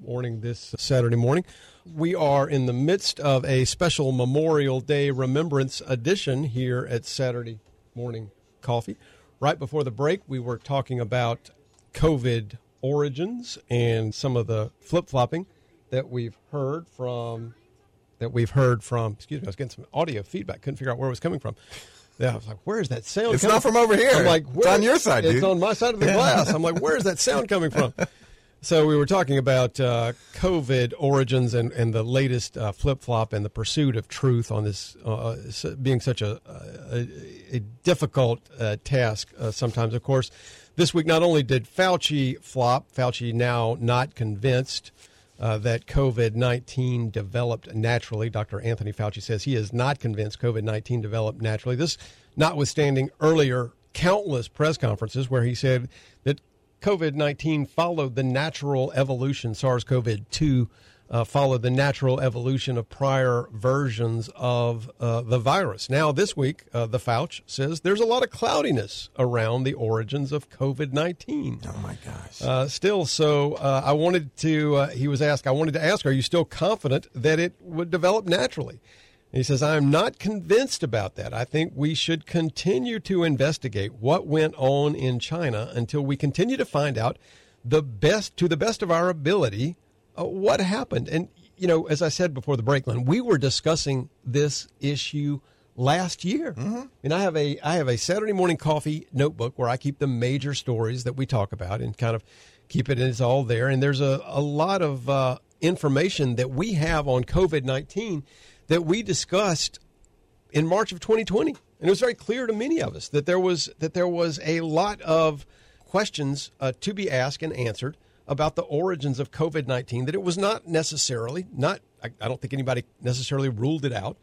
morning this Saturday morning. We are in the midst of a special Memorial Day Remembrance edition here at Saturday Morning Coffee. Right before the break, we were talking about COVID origins and some of the flip flopping that we've heard from that we've heard from. Excuse me, I was getting some audio feedback. Couldn't figure out where it was coming from. Yeah, I was like, "Where's that sound?" It's coming not from over here. I'm like, It's on your side, dude. It's dude. on my side of the glass. I'm like, "Where's that sound coming from?" <laughs> So we were talking about uh, COVID origins and, and the latest uh, flip flop and the pursuit of truth on this uh, being such a, a, a difficult uh, task uh, sometimes. Of course, this week not only did Fauci flop, Fauci now not convinced uh, that COVID 19 developed naturally. Dr. Anthony Fauci says he is not convinced COVID 19 developed naturally. This, notwithstanding earlier countless press conferences where he said that COVID 19 followed the natural evolution, SARS CoV 2 uh, followed the natural evolution of prior versions of uh, the virus. Now, this week, uh, the Fauci says there's a lot of cloudiness around the origins of COVID 19. Oh my gosh. Uh, still, so uh, I wanted to, uh, he was asked, I wanted to ask, are you still confident that it would develop naturally? And he says, I'm not convinced about that. I think we should continue to investigate what went on in China until we continue to find out the best, to the best of our ability, uh, what happened. And, you know, as I said before the break, Lynn, we were discussing this issue last year. And I have a I have a Saturday morning coffee notebook where I keep the major stories that we talk about and kind of keep it. And it's all there. And there's a a lot of uh, information that we have on COVID nineteen that we discussed in March of 2020, and it was very clear to many of us that there was that there was a lot of questions uh, to be asked and answered about the origins of COVID 19. That it was not necessarily not. I, I don't think anybody necessarily ruled it out.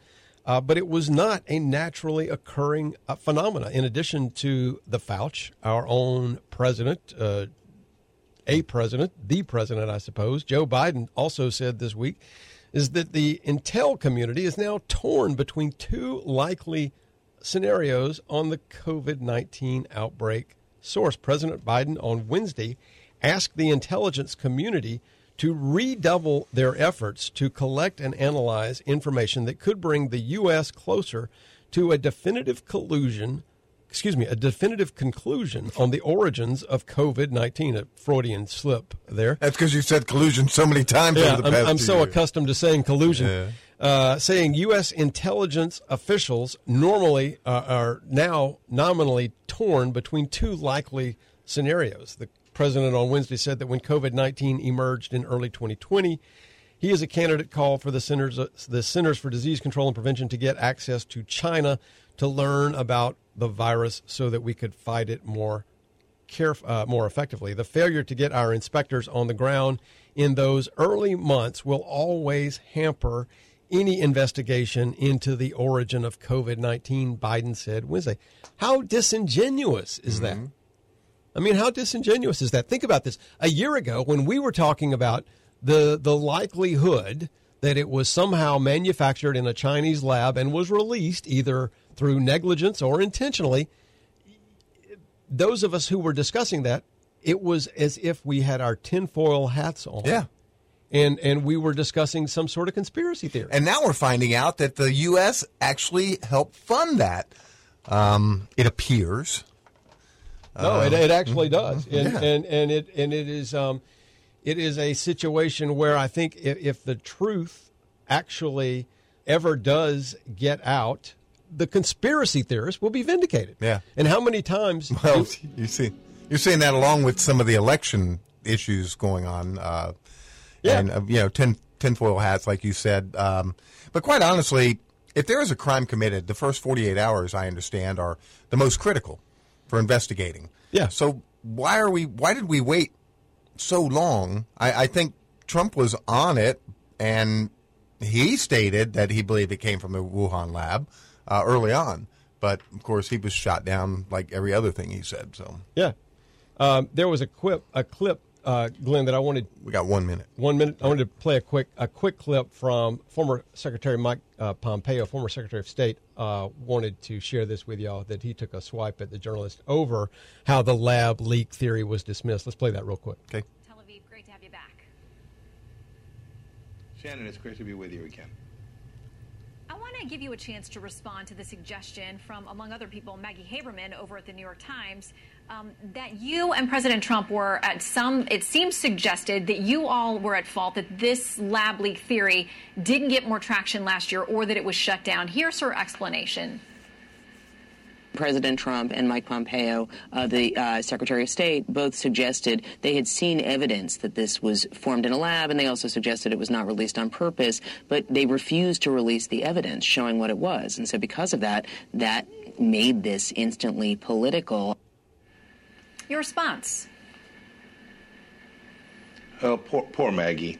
Uh, but it was not a naturally occurring uh, phenomena. In addition to the Fauci, our own president, uh, a president, the president, I suppose, Joe Biden also said this week, is that the intel community is now torn between two likely scenarios on the COVID 19 outbreak source. President Biden on Wednesday asked the intelligence community to redouble their efforts to collect and analyze information that could bring the U.S. closer to a definitive collusion excuse me, a definitive conclusion on the origins of COVID 19. A Freudian slip there. That's because you said collusion so many times Yeah, over the I'm, past I'm so years. accustomed to saying collusion. Yeah. Uh, saying U.S. intelligence officials normally uh, are now nominally torn between two likely scenarios. The president on Wednesday said that when COVID 19 emerged in early 2020, he is a candidate call for the Centers, uh, the Centers for Disease Control and Prevention to get access to China to learn about the virus so that we could fight it more caref- uh, more effectively. The failure to get our inspectors on the ground in those early months will always hamper any investigation into the origin of COVID 19, Biden said Wednesday. How disingenuous is that? I mean, how disingenuous is that? Think about this. A year ago, when we were talking about the, the likelihood that it was somehow manufactured in a Chinese lab and was released either through negligence or intentionally, those of us who were discussing that, it was as if we had our tinfoil hats on. Yeah. And, and we were discussing some sort of conspiracy theory. And now we're finding out that the U.S. actually helped fund that. Um, it appears. No, it, Um, it actually does, <laughs> and yeah. and and it and it is um, it is a situation where I think if, if the truth actually ever does get out, the conspiracy theorists will be vindicated. Yeah. And how many times? <laughs> Well, do- you see, you're seeing that along with some of the election issues going on. Uh, Yeah. And, uh, you know, tin, tinfoil hats, like you said. Um, but quite honestly, if there is a crime committed, the first 48 hours, I understand, are the most critical for investigating. Yeah. So why are we, why did we wait so long? I, I think Trump was on it and he stated that he believed it came from the Wuhan lab uh, early on. But of course, he was shot down like every other thing he said. So yeah. Um, there was a quip, a clip, uh, Glenn, that I wanted we got one minute. One minute. I wanted to play a quick a quick clip from former Secretary Mike uh, Pompeo, former Secretary of State, uh, wanted to share this with y'all that he took a swipe at the journalist over how the lab leak theory was dismissed. Let's play that real quick. Okay. Tel Aviv, great to have you back. Shannon, it's great to be with you again. I want to give you a chance to respond to the suggestion from, among other people, Maggie Haberman over at the New York Times, um, that you and President Trump were at some, it seems suggested that you all were at fault, that this lab leak theory didn't get more traction last year or that it was shut down. Here's her explanation. President Trump and Mike Pompeo, uh, the uh, Secretary of State, both suggested they had seen evidence that this was formed in a lab, and they also suggested it was not released on purpose, but they refused to release the evidence showing what it was. And so, because of that, that made this instantly political. Your response. Oh, poor, poor Maggie.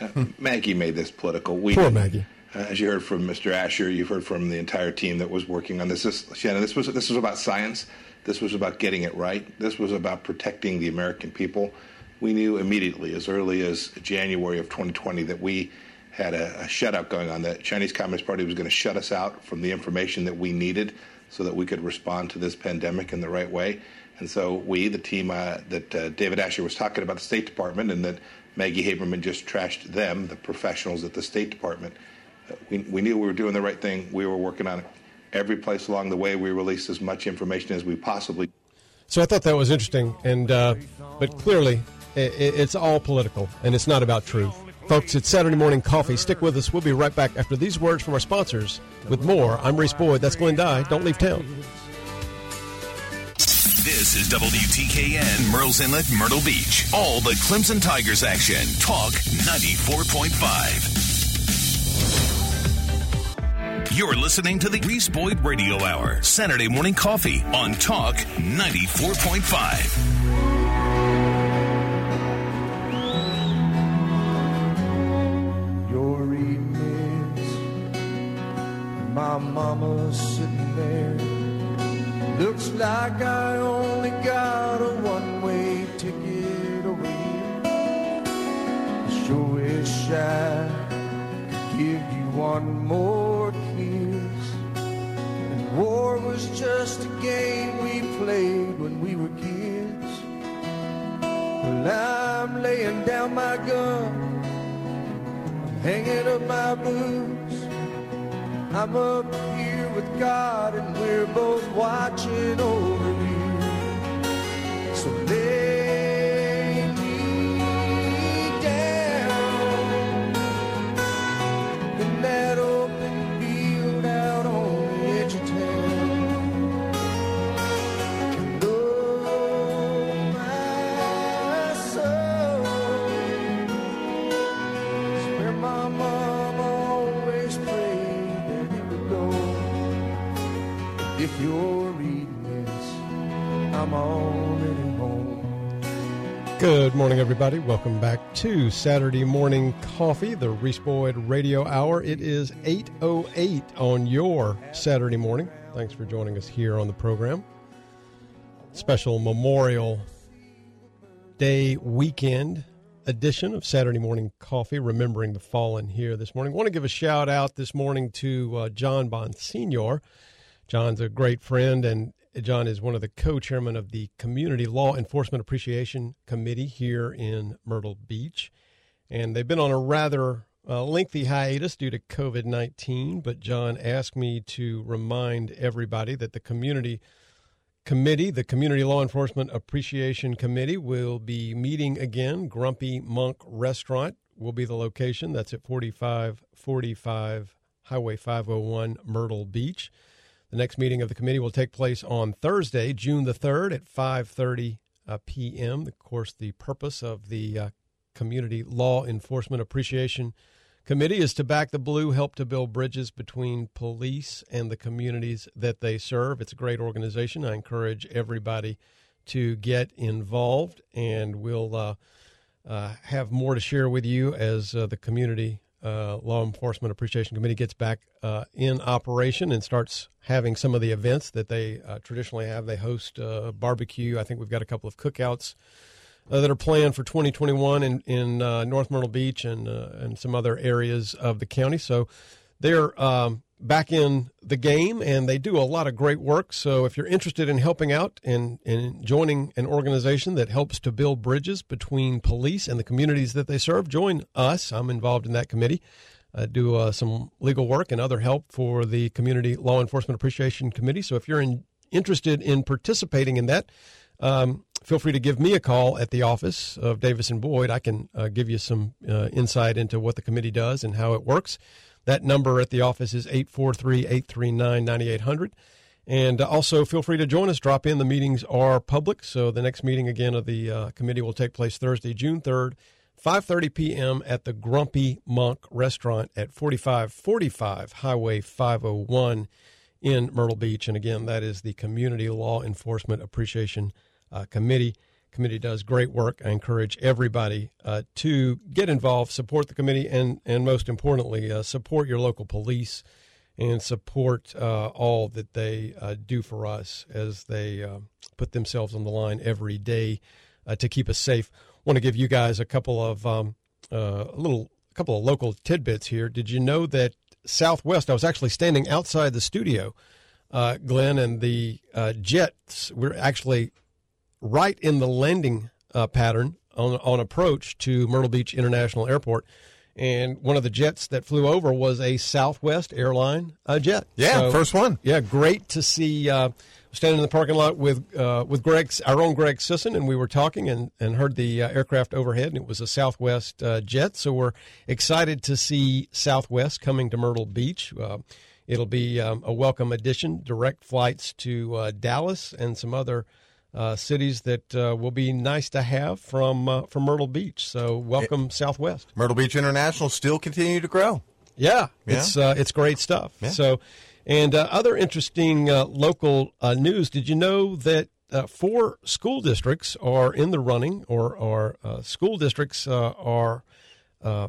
Uh, Maggie made this political. We Poor. Maggie. Uh, as you heard from Mr. Asher, you've heard from the entire team that was working on this. this. Shannon, this was this was about science. This was about getting it right. This was about protecting the American people. We knew immediately, as early as January of 2020, that we had a, a shutout going on. That Chinese Communist Party was going to shut us out from the information that we needed, so that we could respond to this pandemic in the right way. And so we, the team uh, that uh, David Asher was talking about, the State Department, and that Maggie Haberman just trashed them, the professionals at the State Department. Uh, we, we knew we were doing the right thing. We were working on it. Every place along the way, we released as much information as we possibly So I thought that was interesting, and uh, but clearly i i- it's all political, and it's not about truth. Folks, it's Saturday morning coffee. Stick with us. We'll be right back after these words from our sponsors with more. I'm Reese Boyd. That's Glenn Dye. Don't leave town. This is WTKN Murrells Inlet, Myrtle Beach. All the Clemson Tigers action. Talk 94.5. You're listening to the Reese Boyd Radio Hour, Saturday morning coffee on Talk 94.5. You're. My mama's sitting there. Looks like I only got a one-way ticket over here. I sure wish I could give you one more kiss. And war was just a game we played when we were kids. Well, I'm laying down my gun hanging up my boots. I'm up here with God, and we're both watching over you. So Good morning, everybody. Welcome back to Saturday Morning Coffee, the Reese Boyd Radio Hour. It is 8.08 on your Saturday morning. Thanks for joining us here on the program. Special Memorial Day weekend edition of Saturday Morning Coffee, remembering the fallen here this morning. want to give a shout out this morning to uh, John Bonsignor. John's a great friend, and John is one of the co-chairmen of the Community Law Enforcement Appreciation Committee here in Myrtle Beach, and they've been on a rather uh, lengthy hiatus due to COVID nineteen. But John asked me to remind everybody that the community committee, the Community Law Enforcement Appreciation Committee, will be meeting again. Grumpy Monk Restaurant will be the location. That's at 4545 Highway 501, Myrtle Beach. The next meeting of the committee will take place on Thursday, June the 3rd at 5:30 uh, p.m. Of course, the purpose of the uh, Community Law Enforcement Appreciation Committee is to back the blue, help to build bridges between police and the communities that they serve. It's a great organization. I encourage everybody to get involved, and we'll uh, uh, have more to share with you as uh, the Community uh, Law Enforcement Appreciation Committee gets back uh, in operation and starts having some of the events that they uh, traditionally have. They host uh, barbecue. I think we've got a couple of cookouts uh, that are planned for 2021 in in North Myrtle Beach and and some other areas of the county. So they're um, back in the game, and they do a lot of great work. So if you're interested in helping out and, and joining an organization that helps to build bridges between police and the communities that they serve, join us. I'm involved in that committee. I do uh, some legal work and other help for the Community Law Enforcement Appreciation Committee. So if you're in, interested in participating in that, um, feel free to give me a call at the office of Davis and Boyd. I can uh, give you some uh, insight into what the committee does and how it works. That number at the office is 843 839 9800. And also, feel free to join us. Drop in. The meetings are public. So the next meeting again of the uh, committee will take place Thursday, June 3rd, 5.30 p.m. at the Grumpy Monk Restaurant at 4545 Highway 501 in Myrtle Beach. And again, that is the Community Law Enforcement Appreciation uh, Committee. Committee does great work. I encourage everybody uh, to get involved, support the committee, and and most importantly, uh, support your local police and support uh, all that they uh, do for us as they uh, put themselves on the line every day uh, to keep us safe. want to give you guys a couple of um, a little a couple of local tidbits here. Did you know that Southwest? I was actually standing outside the studio, uh, Glenn, and the uh, jets were actually right in the landing uh, pattern on on approach to Myrtle Beach International Airport. And one of the jets that flew over was a Southwest airline uh, jet. Yeah, first one. Yeah, great to see. Uh, standing in the parking lot with uh, with Greg, our own Greg Sisson, and we were talking and, and heard the uh, aircraft overhead, and it was a Southwest uh, jet. So we're excited to see Southwest coming to Myrtle Beach. Uh, it'll be um, a welcome addition. Direct flights to uh, Dallas and some other uh, cities that uh, will be nice to have from uh, from Myrtle Beach. So welcome Southwest. Myrtle Beach International still continue to grow. Yeah, Yeah. it's uh, it's great stuff. Yeah. So, and uh, other interesting uh, local uh, news. Did you know that uh, four school districts are in the running, or or uh, school districts uh, are uh,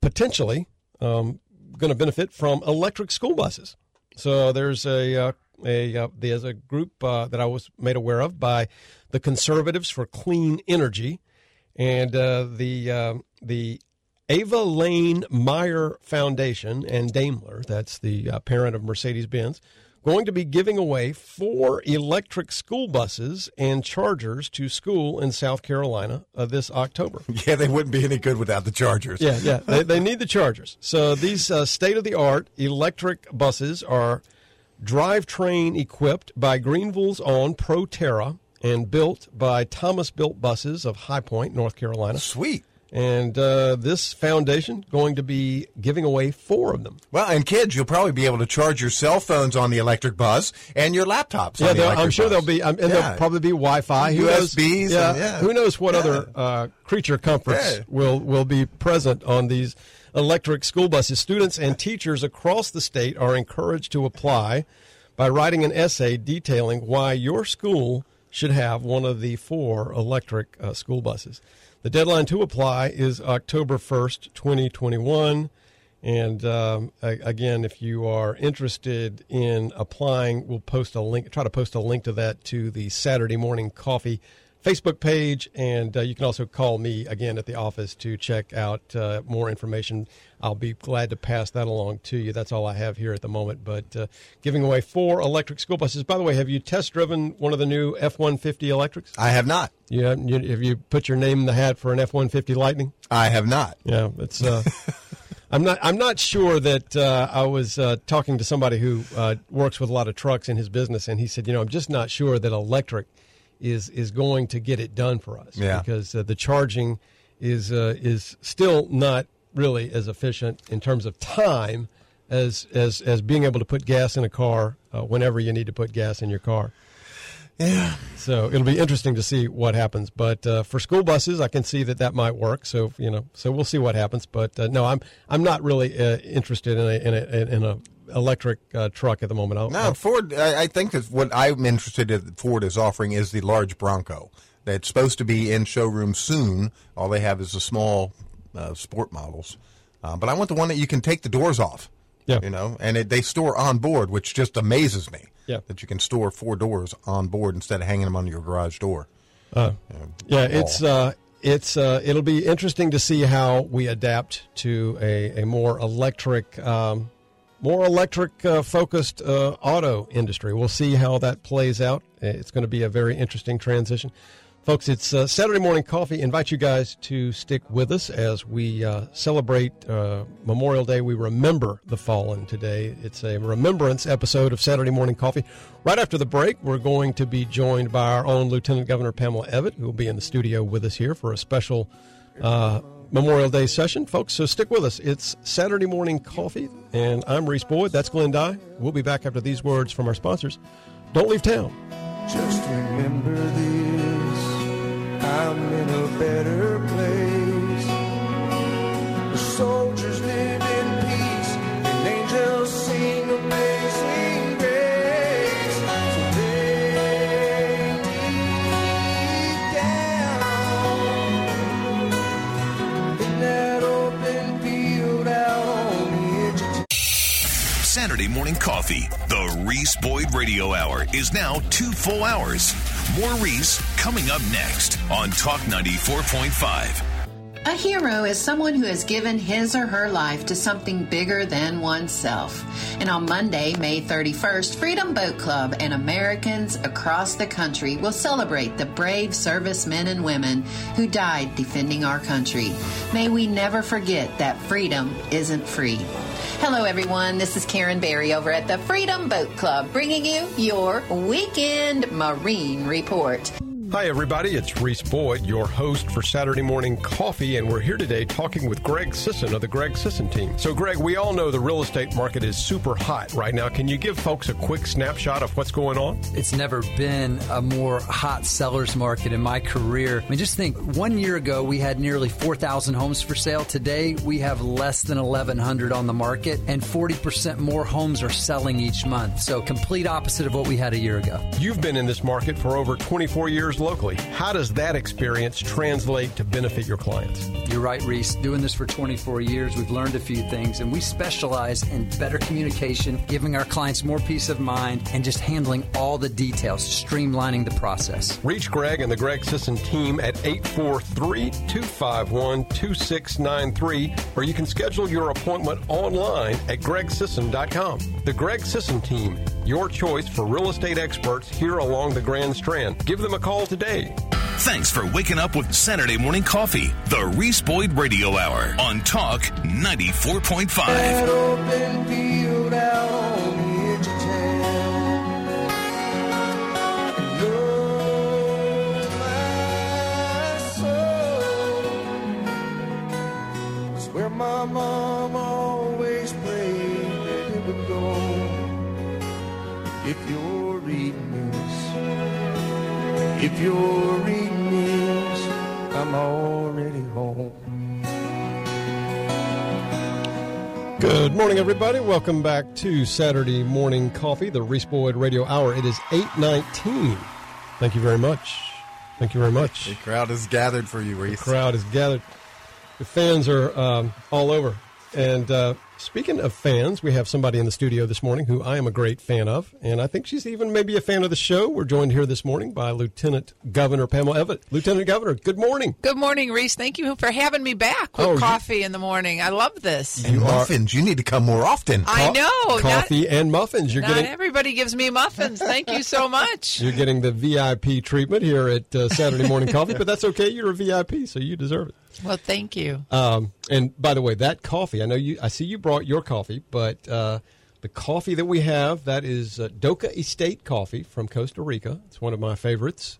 potentially um, going to benefit from electric school buses? So there's a uh, a uh, there's a group uh, that I was made aware of by the Conservatives for Clean Energy, and uh, the uh, the Ava Lane Meyer Foundation and Daimler, that's the uh, parent of Mercedes Benz, going to be giving away four electric school buses and chargers to school in South Carolina uh, this October. <laughs> Yeah, they wouldn't be any good without the Chargers. Yeah, yeah. They, they need the chargers. So these uh, state of the art electric buses are drivetrain equipped by Greenville's own Proterra and built by Thomas Built Buses of High Point, North Carolina. Sweet. And uh, this foundation going to be giving away four of them. Well, and kids, you'll probably be able to charge your cell phones on the electric bus and your laptops. Yeah, the I'm sure bus. there'll be, um, and Yeah. there'll probably be Wi-Fi. Who knows- USBs yeah, and- yeah. Who knows what Yeah. other uh, creature comforts will will be present on these electric school buses? Students and teachers across the state are encouraged to apply by writing an essay detailing why your school should have one of the four electric uh, school buses. The deadline to apply is October 1st, 2021. And um, again, if you are interested in applying, we'll post a link, try to post a link to that to the Saturday Morning Coffee Facebook page. And uh, you can also call me again at the office to check out uh, more information. I'll be glad to pass that along to you. That's all I have here at the moment. But uh, giving away four electric school buses. By the way, have you test driven one of the new F 150 electrics? I have not. Yeah, you, have you put your name in the hat for an F 150 Lightning? I have not. Yeah, it's. Uh, <laughs> I'm not. I'm not sure that uh, I was uh, talking to somebody who uh, works with a lot of trucks in his business, and he said, you know, I'm just not sure that electric is is going to get it done for us Yeah. because uh, the charging is uh, is still not really as efficient in terms of time as as as being able to put gas in a car uh, whenever you need to put gas in your car. Yeah. So it'll be interesting to see what happens. But uh, for school buses, I can see that that might work. So you know, so we'll see what happens. But uh, no, I'm I'm not really uh, interested in a in a in a electric uh, truck at the moment. I'll, No, I'll- Ford. I, I think that what I'm interested in Ford is offering is the large Bronco. That's supposed to be in showroom soon. All they have is the small uh, sport models. Uh, but I want the one that you can take the doors off. Yeah. You know, and it, they store on board, which just amazes me. Yeah. That you can store four doors on board instead of hanging them on your garage door. Uh, yeah, wall. it's uh, it's uh, it'll be interesting to see how we adapt to a, a more electric, um, more electric uh, focused uh, auto industry. We'll see how that plays out. It's going to be a very interesting transition. Folks, it's uh, Saturday morning coffee. Invite you guys to stick with us as we uh, celebrate uh, Memorial Day. We remember the fallen today. It's a remembrance episode of Saturday morning coffee. Right after the break, we're going to be joined by our own Lieutenant Governor Pamela Evette, who will be in the studio with us here for a special uh, Memorial Day session. Folks, so stick with us. It's Saturday morning coffee, and I'm Reese Boyd. That's Glenn Dye. We'll be back after these words from our sponsors. Don't leave town. Just remember this, I'm in a better place. The soldiers Saturday morning coffee. The Reese Boyd Radio Hour is now two full hours. More Reese coming up next on Talk 94.5. A hero is someone who has given his or her life to something bigger than oneself. And on Monday, May 31st, Freedom Boat Club and Americans across the country will celebrate the brave servicemen and women who died defending our country. May we never forget that freedom isn't free. Hello, everyone. This is Karen Berry over at the Freedom Boat Club, bringing you your Weekend Marine Report. Hi, everybody. It's Reese Boyd, your host for Saturday Morning Coffee, and we're here today talking with Greg Sisson of the Greg Sisson team. So, Greg, we all know the real estate market is super hot right now. Can you give folks a quick snapshot of what's going on? It's never been a more hot seller's market in my career. I mean, just think one year ago we had nearly 4,000 homes for sale. Today we have less than 1,100 on the market, and 40% more homes are selling each month. So, complete opposite of what we had a year ago. You've been in this market for over 24 years locally. How does that experience translate to benefit your clients? You're right, Reese. Doing this for 24 years, we've learned a few things, and we specialize in better communication, giving our clients more peace of mind, and just handling all the details, streamlining the process. Reach Greg and the Greg Sisson team at 843 251 2693, or you can schedule your appointment online at gregsisson.com. The Greg Sisson team, your choice for real estate experts here along the Grand Strand. Give them a call today. Thanks for waking up with Saturday morning coffee. The Reese Boyd Radio Hour on Talk 94.5. That open field if you're reading this, I'm already home. Good morning, everybody. Welcome back to Saturday Morning Coffee, the Reese Boyd Radio Hour. It is 819. Thank you very much. Thank you very much. The crowd is gathered for you, Reese. The crowd is gathered. The fans are um, all over. And uh, Speaking of fans, we have somebody in the studio this morning who I am a great fan of, and I think she's even maybe a fan of the show. We're joined here this morning by Lieutenant Governor Pamela Evette. Lieutenant Governor, good morning. Good morning, Reese. Thank you for having me back with Oh, you- coffee in the morning. I love this. And muffins. You need to come more often. I know. Coffee Not, and muffins. You're not getting everybody gives me muffins. Thank you so much. <laughs> you're getting the VIP treatment here at uh, Saturday Morning Coffee, but that's okay. You're a VIP, so you deserve it. Well, thank you. Um, and by the way, that coffee, I know you, I see you brought your coffee, but uh, the coffee that we have, that is uh, Doka Estate coffee from Costa Rica. It's one of my favorites.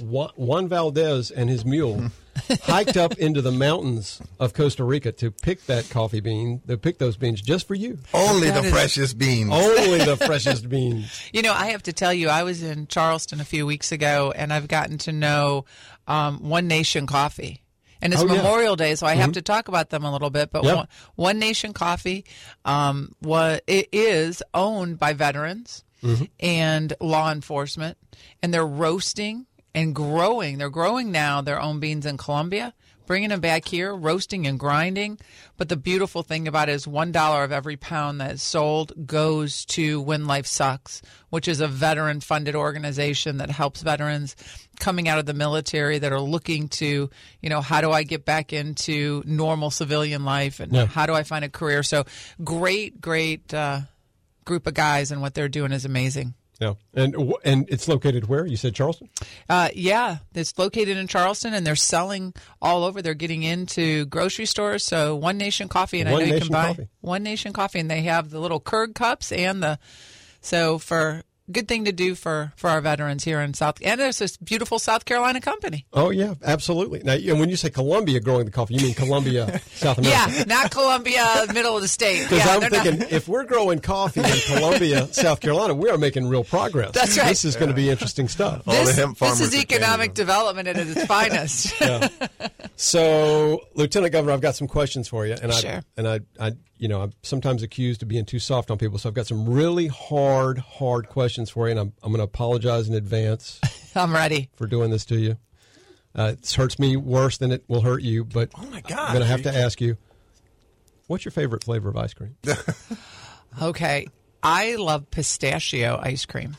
Juan, Juan Valdez and his mule <laughs> hiked up into the mountains of Costa Rica to pick that coffee bean, to pick those beans just for you. Only That the is- freshest beans. Only the <laughs> freshest beans. You know, I have to tell you, I was in Charleston a few weeks ago, and I've gotten to know um, One Nation Coffee. And it's Oh, yeah. Memorial Day, so I have Mhm. to talk about them a little bit. But Yeah. one, One Nation Coffee, um, what it is owned by veterans Mm-hmm. and law enforcement, and they're roasting and growing. They're growing now their own beans in Colombia, bringing them back here, roasting and grinding. But the beautiful thing about it is one dollar of every pound that is sold goes to When Life Sucks, which is a veteran-funded organization that helps veterans coming out of the military that are looking to, you know, how do I get back into normal civilian life and Yeah. how do I find a career? So great, great uh, group of guys, and what they're doing is amazing. Yeah, and and it's located where you said Charleston. Uh, yeah, it's located in Charleston, and they're selling all over. They're getting into grocery stores. So One Nation Coffee, and One I know you can buy Coffee. One Nation Coffee, and they have the little Keurig cups and the so for good thing to do for for our veterans here in South. And there's this beautiful South Carolina company. Oh yeah, absolutely. Now, and when you say Colombia growing the coffee, you mean Colombia, <laughs> South America? Yeah, not Columbia, middle of the state. <laughs> Because Yeah, I'm they're not- thinking, if we're growing coffee in Columbia, <laughs> South Carolina, we are making real progress. That's right. This is going to be interesting stuff. this, this is economic development at its finest. So, Lieutenant Governor, I've got some questions for you, and I and I, I, you know, I'm sometimes accused of being too soft on people. So, I've got some really hard, hard questions for you, and I'm, I'm going to apologize in advance <laughs> I'm ready. for doing this to you. Uh, this hurts me worse than it will hurt you, but oh my I'm going to have to ask you, what's your favorite flavor of ice cream? <laughs> Okay, I love pistachio ice cream.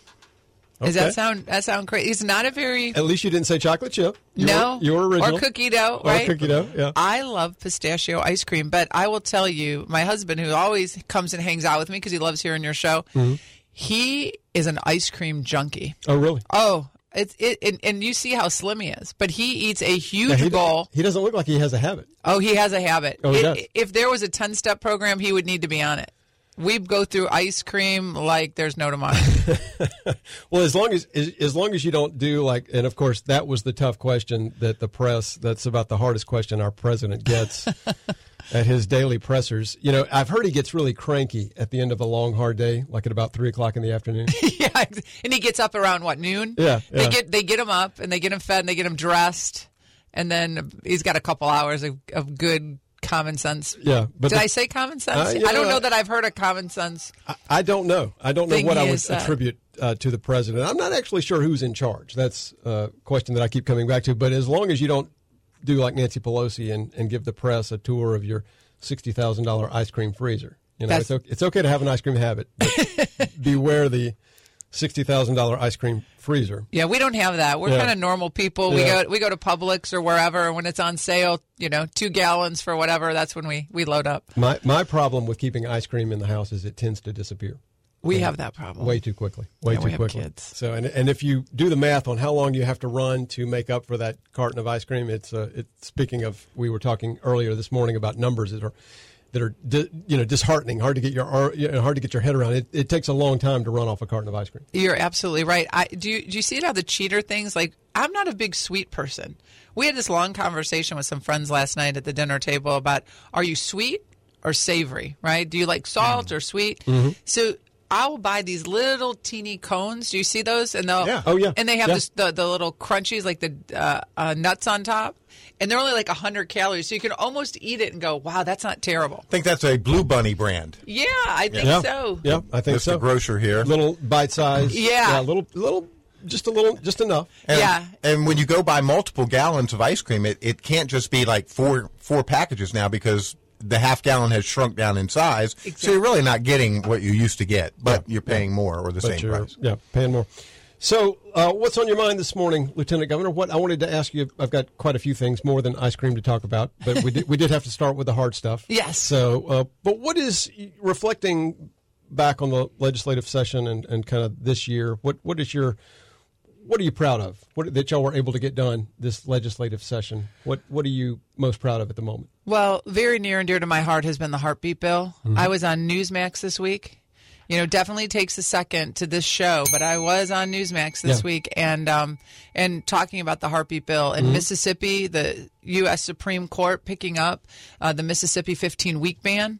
Does that sound that sound crazy? It's not a very At least you didn't say chocolate chip. You no were, you were original. or cookie dough, right? Or cookie dough, yeah. I love pistachio ice cream, but I will tell you, my husband, who always comes and hangs out with me because he loves hearing your show, Mm-hmm. he is an ice cream junkie. Oh, really? Oh, it's it, and, and you see how slim he is, but he eats a huge Yeah, he, bowl. he doesn't look like he has a habit. Oh, he has a habit. Oh, he It- does. If there was a ten step program, he would need to be on it. We go through ice cream like there's no tomorrow. <laughs> Well, as long as, as as long as you don't do like, and of course that was the tough question that the press. That's about the hardest question our president gets <laughs> at his daily pressers. You know, I've heard he gets really cranky at the end of a long, hard day, like at about three o'clock in the afternoon. <laughs> yeah, and he gets up around what noon? Yeah, They yeah. get they get him up and they get him fed and they get him dressed, and then he's got a couple hours of, of good common sense. Yeah, but did the- I say common sense? Uh, you I don't know, that I've heard a common sense. I don't know. I don't know what I would is, uh, attribute uh, to the president. I'm not actually sure who's in charge. That's a question that I keep coming back to. But as long as you don't do like Nancy Pelosi and, and give the press a tour of your sixty thousand dollar ice cream freezer, you know, it's okay, it's okay to have an ice cream habit. But <laughs> beware the sixty thousand dollar ice cream freezer. Yeah, we don't have that. We're Yeah. kind of normal people. We Yeah. go we go to Publix or wherever and when it's on sale. You know, two gallons for whatever. That's when we we load up. My my problem with keeping ice cream in the house is it tends to disappear. We have that problem. way too quickly. Way Yeah, too we have quickly. kids. So, and and if you do the math on how long you have to run to make up for that carton of ice cream, it's uh, it's speaking of we were talking earlier this morning about numbers that are that are you know disheartening, hard to get your ar- hard to get your head around. It, it takes a long time to run off a carton of ice cream. You're absolutely right. I do. You, do you see it how the cheater things? Like, I'm not a big sweet person. We had this long conversation with some friends last night at the dinner table about are you sweet or savory? Right? Do you like salt or sweet? Mhm. So I will buy these little teeny cones. Do you see those? And they'll Yeah. Oh, yeah. And they have Yeah. this the, the little crunchies like the uh, uh, nuts on top, and they're only like hundred calories. So you can almost eat it and go, "Wow, that's not terrible." I think that's a Blue Bunny brand. Yeah, I think yeah. so. Yeah, I think Mr. so. Grocer here. Little bite size. Yeah. a little little just a little just enough. And, Yeah. And when you go buy multiple gallons of ice cream, it, it can't just be like four four packages now because the half gallon has shrunk down in size, so you're really not getting what you used to get, but you're paying more or the But same price. Yeah, paying more. So, uh, what's on your mind this morning, Lieutenant Governor? What I wanted to ask you, I've got quite a few things more than ice cream to talk about, but we did, we did have to start with the hard stuff. <laughs> Yes. So, uh, but what is reflecting back on the legislative session and, and kind of this year? What what is your what are you proud of? What that y'all were able to get done this legislative session? What what are you most proud of at the moment? Well, very near and dear to my heart has been the heartbeat bill. Mhm. I was on Newsmax this week. You know, definitely takes a second to this show, but I was on Newsmax this Yeah. week and um, and talking about the heartbeat bill in Mhm. Mississippi, the U.S. Supreme Court picking up uh, the Mississippi 15 week ban,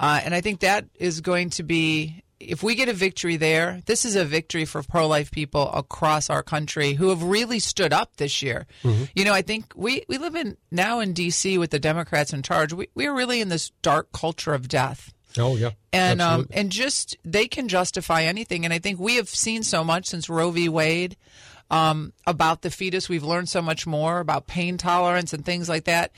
uh, and I think that is going to be. If we get a victory there, this is a victory for pro life people across our country who have really stood up this year. You know, I think we, we live in now in D.C. with the Democrats in charge. We, we are really in this dark culture of death. Oh yeah, And um, and just they can justify anything. And I think we have seen so much since Roe v. Wade um, about the fetus. We've learned so much more about pain tolerance and things like that.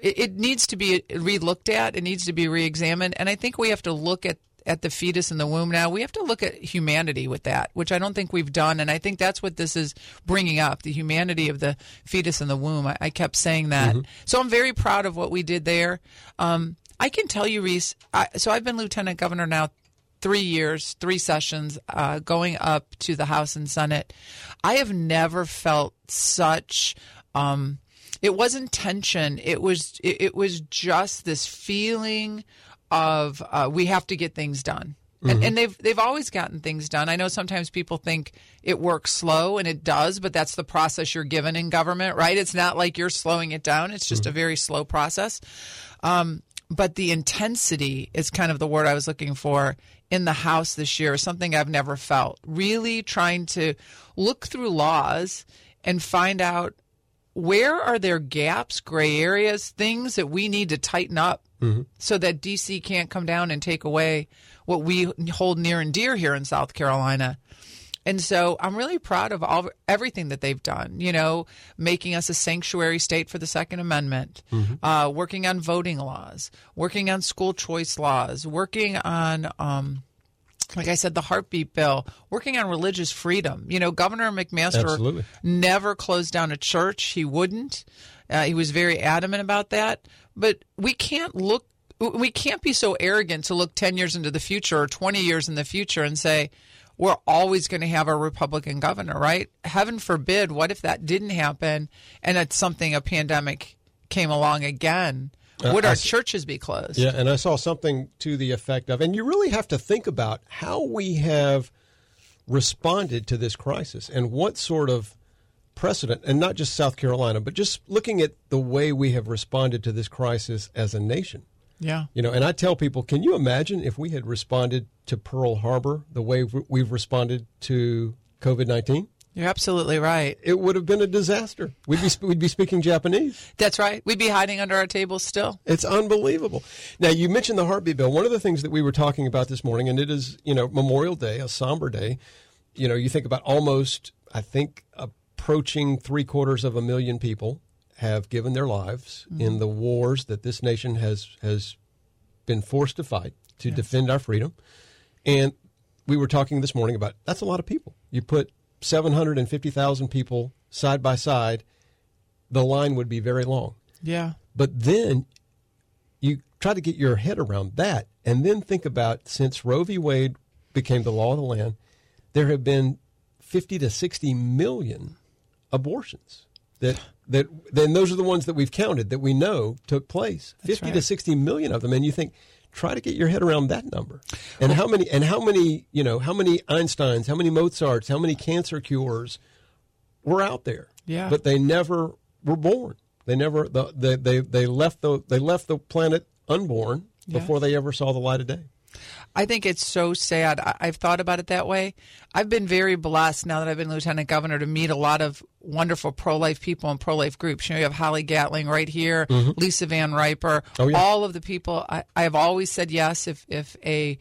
It, it needs to be re-looked at. It needs to be re-examined. And I think we have to look at at the fetus in the womb now. We have to look at humanity with that, which I don't think we've done. And I think that's what this is bringing up: the humanity of the fetus in the womb. I, I kept saying that. Mm-hmm. So I'm very proud of what we did there. Um, I can tell you, Reese. I, so I've been lieutenant governor now three years, three sessions, uh, going up to the House and Senate. I have never felt such. Um, it wasn't tension. It was. It, it was just this feeling of uh, we have to get things done. And, Mhm. and they've they've always gotten things done. I know sometimes people think it works slow, and it does, but that's the process you're given in government, right? It's not like you're slowing it down. It's just a very slow process. Um, but the intensity is kind of the word I was looking for in the House this year, something I've never felt. Really trying to look through laws and find out where are there gaps, gray areas, things that we need to tighten up so that DC can't come down and take away what we hold near and dear here in South Carolina. And so I'm really proud of all everything that they've done. You know, making us a sanctuary state for the Second Amendment, uh, working on voting laws, working on school choice laws, working on. Um, like I said, the heartbeat bill, working on religious freedom. You know, Governor McMaster Absolutely. never closed down a church. He wouldn't. Uh, he was very adamant about that. But we can't look. We can't be so arrogant to look ten years into the future or twenty years in the future and say we're always going to have a Republican governor, right? Heaven forbid. What if that didn't happen and it's something a pandemic came along again? Uh, Would I our churches be closed? Yeah, and I saw something to the effect of, and you really have to think about how we have responded to this crisis and what sort of precedent, and not just South Carolina, but just looking at the way we have responded to this crisis as a nation. Yeah. You know, and I tell people, can you imagine if we had responded to Pearl Harbor the way we've responded to COVID 19? You're absolutely right. It would have been a disaster. We'd be, we'd be speaking Japanese. That's right. We'd be hiding under our tables still. It's unbelievable. Now you mentioned the heartbeat bill. One of the things that we were talking about this morning, and it is you know Memorial Day, a somber day. You know, you think about almost, I think, approaching three quarters of a million people have given their lives mm-hmm. in the wars that this nation has has been forced to fight to defend our freedom. And we were talking this morning about that's a lot of people. You put 750,000 people side by side, the line would be very long. Yeah. But then you try to get your head around that and then think about since Roe v. Wade became the law of the land, there have been 50 to 60 million abortions that that then those are the ones that we've counted that we know took place. 50 to 60 million of them. And you think try to get your head around that number. And how many and how many you know how many einsteins how many mozarts how many cancer cures were out there? Yeah. but they never were born. They never the, they, they they left the they left the planet unborn Yeah. before they ever saw the light of day I think it's so sad. I, I've thought about it that way. I've been very blessed now that I've been lieutenant governor to meet a lot of wonderful pro life people and pro life groups. You know, you have Holly Gatling right here, Mhm. Lisa Van Riper, Oh, yeah. all of the people. I, I have always said yes if if a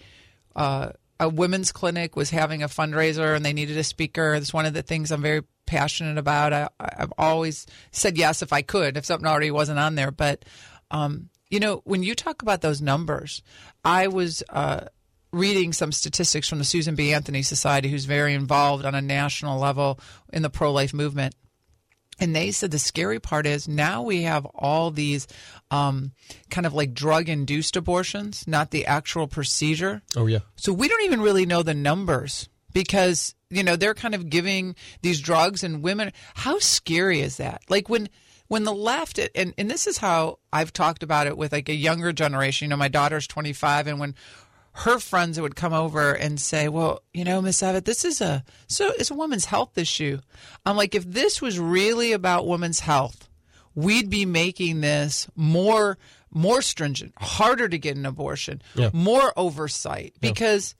uh, a women's clinic was having a fundraiser and they needed a speaker. It's one of the things I'm very passionate about. I, I've always said yes if I could, if something already wasn't on there. But um, You know, when you talk about those numbers, I was uh, reading some statistics from the Susan B. Anthony Society, who's very involved on a national level in the pro life movement. And they said the scary part is now we have all these um, kind of like drug induced abortions, not the actual procedure. Oh yeah. So we don't even really know the numbers because you know they're kind of giving these drugs and women. How scary is that? Like when when the left and and this is how I've talked about it with like a younger generation. You know, my daughter's twenty five, and when her friends would come over and say, "Well, you know, Miss Abbott, this is a so it's a woman's health issue." I'm like, if this was really about women's health, we'd be making this more more stringent, harder to get an abortion, Yeah. more oversight because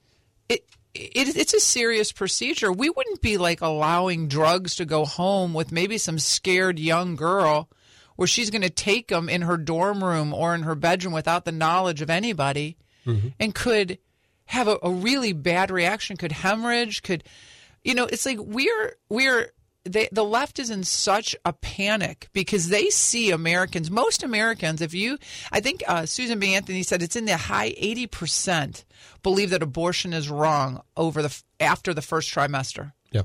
it, it it's a serious procedure. We wouldn't be like allowing drugs to go home with maybe some scared young girl where she's going to take them in her dorm room or in her bedroom without the knowledge of anybody mm-hmm. and could have a, a really bad reaction, could hemorrhage, could you know, it's like we're we're they, the left is in such a panic because they see Americans, most Americans, if you, I think uh, Susan B. Anthony said it's in the high 80% believe that abortion is wrong over the after the first trimester. Yeah.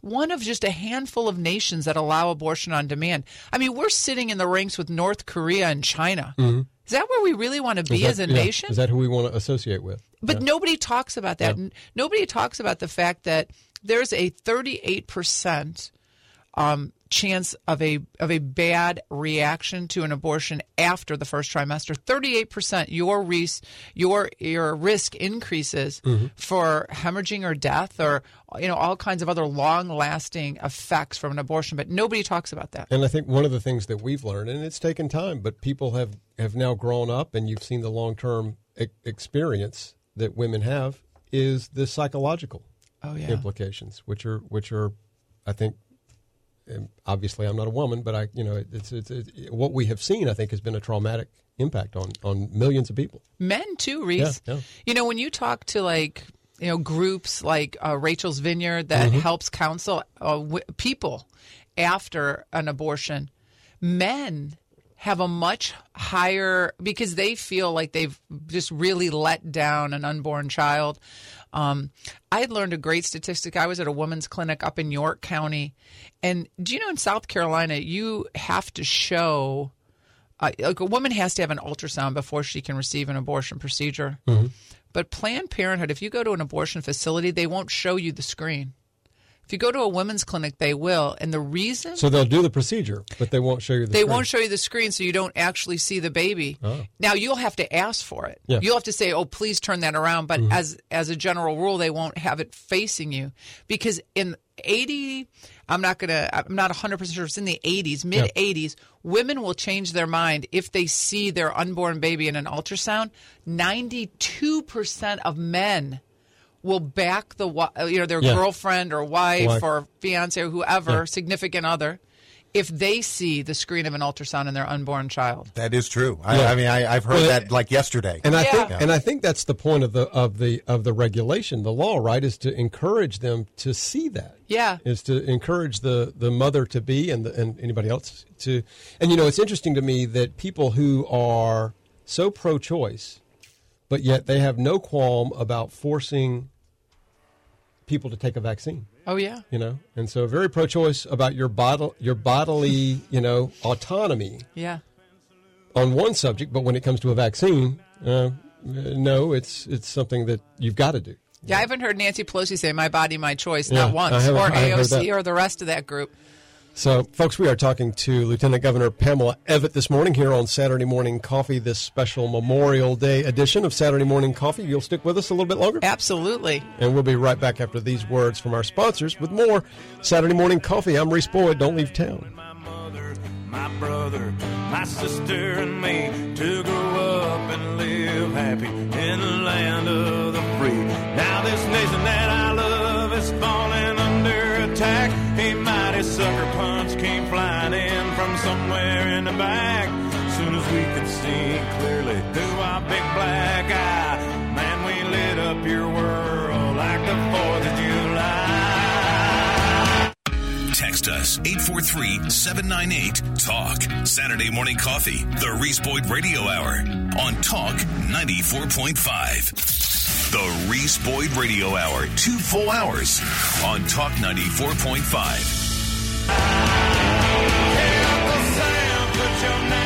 One of just a handful of nations that allow abortion on demand. I mean, we're sitting in the ranks with North Korea and China. Mhm. Is that where we really want to be that- as a yeah. nation? Is that who we want to associate with? But Yeah. nobody talks about that. Yeah. Nobody talks about the fact that there's a 38% um, chance of a of a bad reaction to an abortion after the first trimester. 38% your res- your your risk increases Mhm. for hemorrhaging or death or you know all kinds of other long-lasting effects from an abortion, but nobody talks about that. And I think one of the things that we've learned, and it's taken time, but people have, have now grown up, and you've seen the long term e- experience that women have, is the psychological Oh, yeah. implications, which are which are, I think, obviously I'm not a woman, but I you know it's, it's it's what we have seen. I think has been a traumatic impact on on millions of people. Men too, Reese. Yeah, yeah. You know, when you talk to like you know groups like uh, Rachel's Vineyard that Mhm. helps counsel uh, w- people after an abortion, men have a much higher because they feel like they've just really let down an unborn child. Um, I had learned a great statistic. I was at a women's clinic up in York County, and do you know in South Carolina you have to show uh, like a woman has to have an ultrasound before she can receive an abortion procedure. But Planned Parenthood, if you go to an abortion facility, they won't show you the screen. If you go to a women's clinic, they will. And the reason So they'll do the procedure, but they won't show you the. they screen. won't show you the screen so you don't actually see the baby. Oh. Now you'll have to ask for it. Yeah. You'll have to say, "Oh, please turn that around." But Mhm. as as a general rule, they won't have it facing you because in 80 I'm not going to I'm not 100% sure it's in the 80s, mid 80s, women will change their mind if they see their unborn baby in an ultrasound. 92% of men will back the you uh, know their Yeah. girlfriend or wife, Wife. or fiance or whoever, Yeah. significant other if they see the screen of an ultrasound in their unborn child. That is true. I, Yeah. I mean, I, I've heard Well, that like yesterday. And I think Yeah. and I think that's the point of the of the of the regulation, the law, right, is to encourage them to see that. Yeah. Is to encourage the the mother to be and the, and anybody else to and you know it's interesting to me that people who are so pro choice but yet they have no qualm about forcing people to take a vaccine. Oh yeah. You know, and so very pro-choice about your bottle, your bodily, you know, autonomy Yeah. on one subject, but when it comes to a vaccine, uh, no, it's it's something that you've got to do. Yeah, I haven't heard Nancy Pelosi say "my body, my choice" Yeah, not once, or I haven't heard AOC, or the rest of that group. So, folks, we are talking to Lieutenant Governor Pamela Evette this morning here on Saturday Morning Coffee, this special Memorial Day edition of Saturday Morning Coffee. You'll stick with us a little bit longer? Absolutely. And we'll be right back after these words from our sponsors with more Saturday Morning Coffee. I'm Reese Boyd. Don't leave town. my brother, my sister, and me to grow up and live happy in the land of the free. Now this nation that I love is falling under attack. A mighty sucker punch came flying in from somewhere in the back. Soon as we could see clearly through our big black eye, man, we lit up your world like the Fourth of July. Text us 843 798 TALK. Saturday morning coffee, the Reese Boyd Radio Hour on Talk 94.5. The Reese Boyd Radio Hour, two full hours on Talk 94.5. Put your name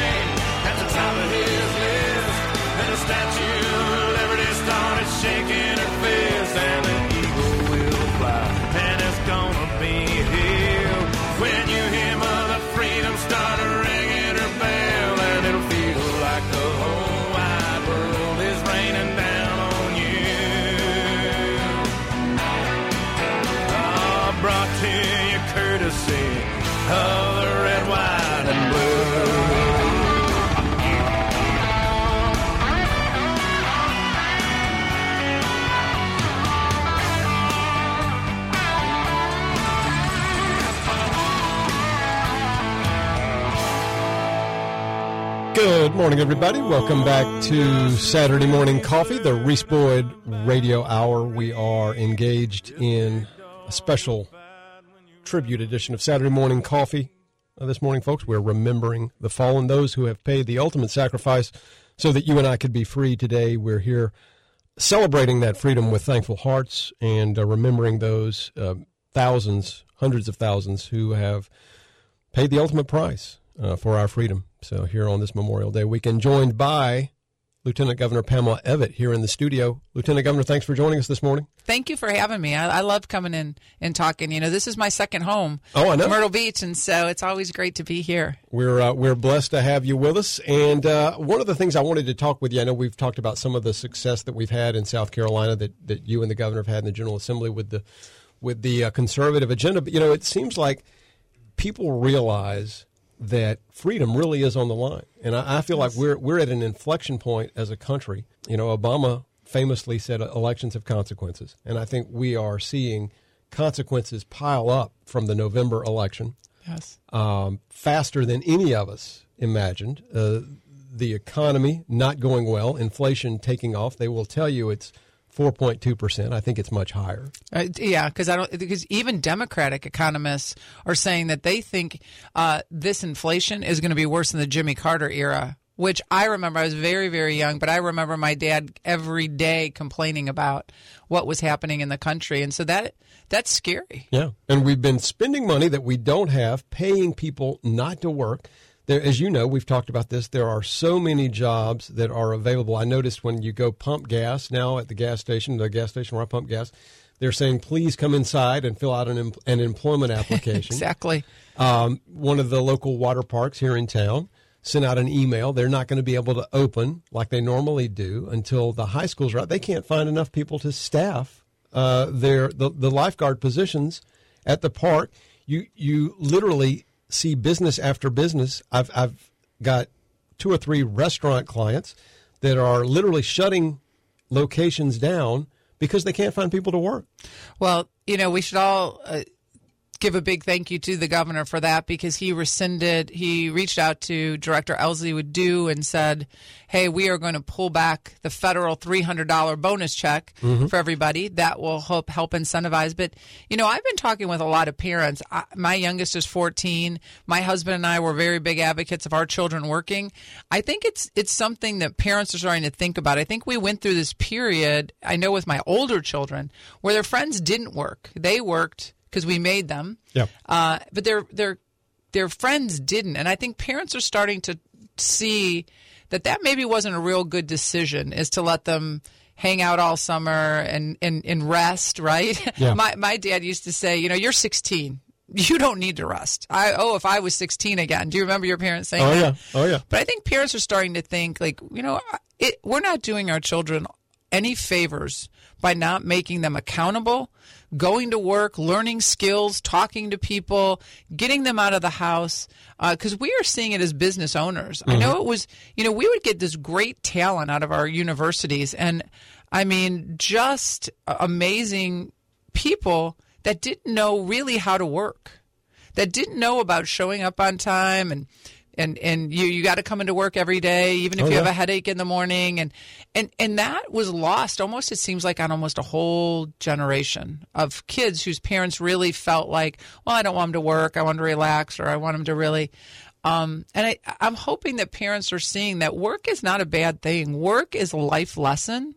Good morning, everybody. Welcome back to Saturday Morning Coffee, the Reese Boyd Radio Hour. We are engaged in a special tribute edition of Saturday Morning Coffee. This morning, folks, we're remembering the fallen, those who have paid the ultimate sacrifice so that you and I could be free today. We're here celebrating that freedom with thankful hearts and uh, remembering those uh, thousands, hundreds of thousands who have paid the ultimate price uh, for our freedom. So here on this Memorial Day weekend, joined by Lieutenant Governor Pamela Evette here in the studio. Lieutenant Governor, thanks for joining us this morning. Thank you for having me. I, I love coming in and talking. You know, this is my second home. Oh, I know. Myrtle Beach, and so it's always great to be here. We're uh, we're blessed to have you with us. And uh, one of the things I wanted to talk with you, I know we've talked about some of the success that we've had in South Carolina that, that you and the governor have had in the General Assembly with the with the uh, conservative agenda. But you know, it seems like people realize that freedom really is on the line, and I, I feel like we're we're at an inflection point as a country. You know, Obama famously said elections have consequences, and I think we are seeing consequences pile up from the November election Yes. um, faster than any of us imagined. Uh, the economy not going well, inflation taking off. They will tell you it's 4.2 percent. I think it's much higher. Uh, yeah, because I don't because even Democratic economists are saying that they think uh, this inflation is going to be worse than the Jimmy Carter era. Which I remember, I was very, very young, but I remember my dad every day complaining about what was happening in the country, and so that that's scary. Yeah, and we've been spending money that we don't have, paying people not to work. There, as you know, we've talked about this. There are so many jobs that are available. I noticed when you go pump gas now at the gas station, the gas station where I pump gas, they're saying please come inside and fill out an an employment <laughs> application. exactly. Um, one of the local water parks here in town sent out an email. They're not going to be able to open like they normally do until the high schools are out. They can't find enough people to staff uh, their the, the lifeguard positions at the park. You you literally see business after business. I've I've got two or three restaurant clients that are literally shutting locations down because they can't find people to work. Well, you know, we should all uh, give a big thank you to the governor for that because he rescinded, he reached out to Director Ellzey with DEW and said, hey, we are going to pull back the federal $300 bonus check Mhm. for everybody. That will help, help incentivize. But, you know, I've been talking with a lot of parents. I, my youngest is 14. My husband and I were very big advocates of our children working. I think it's it's something that parents are starting to think about. I think we went through this period, I know with my older children, where their friends didn't work. They worked because we made them. Yeah. Uh, but their their their friends didn't, and I think parents are starting to see that that maybe wasn't a real good decision. Is to let them hang out all summer and and, and rest, right? Yeah. <laughs> my my dad used to say, you know, you're 16. You don't need to rest. I oh, if I was 16 again. Do you remember your parents saying Oh that? yeah, oh yeah. But I think parents are starting to think like, you know, it, we're not doing our children any favors by not making them accountable, going to work, learning skills, talking to people, getting them out of the house. Uh, because we are seeing it as business owners. I know mm-hmm. it was, you know, we would get this great talent out of our universities. And I mean, just amazing people that didn't know really how to work that didn't know about showing up on time and And and you you got to come into work every day, even if Oh, you have a headache in the morning, and and and that was lost almost. It seems like on almost a whole generation of kids whose parents really felt like, well, I don't want them to work, I want them to relax, or I want them to really. Um, and I, I'm hoping that parents are seeing that work is not a bad thing. Work is a life lesson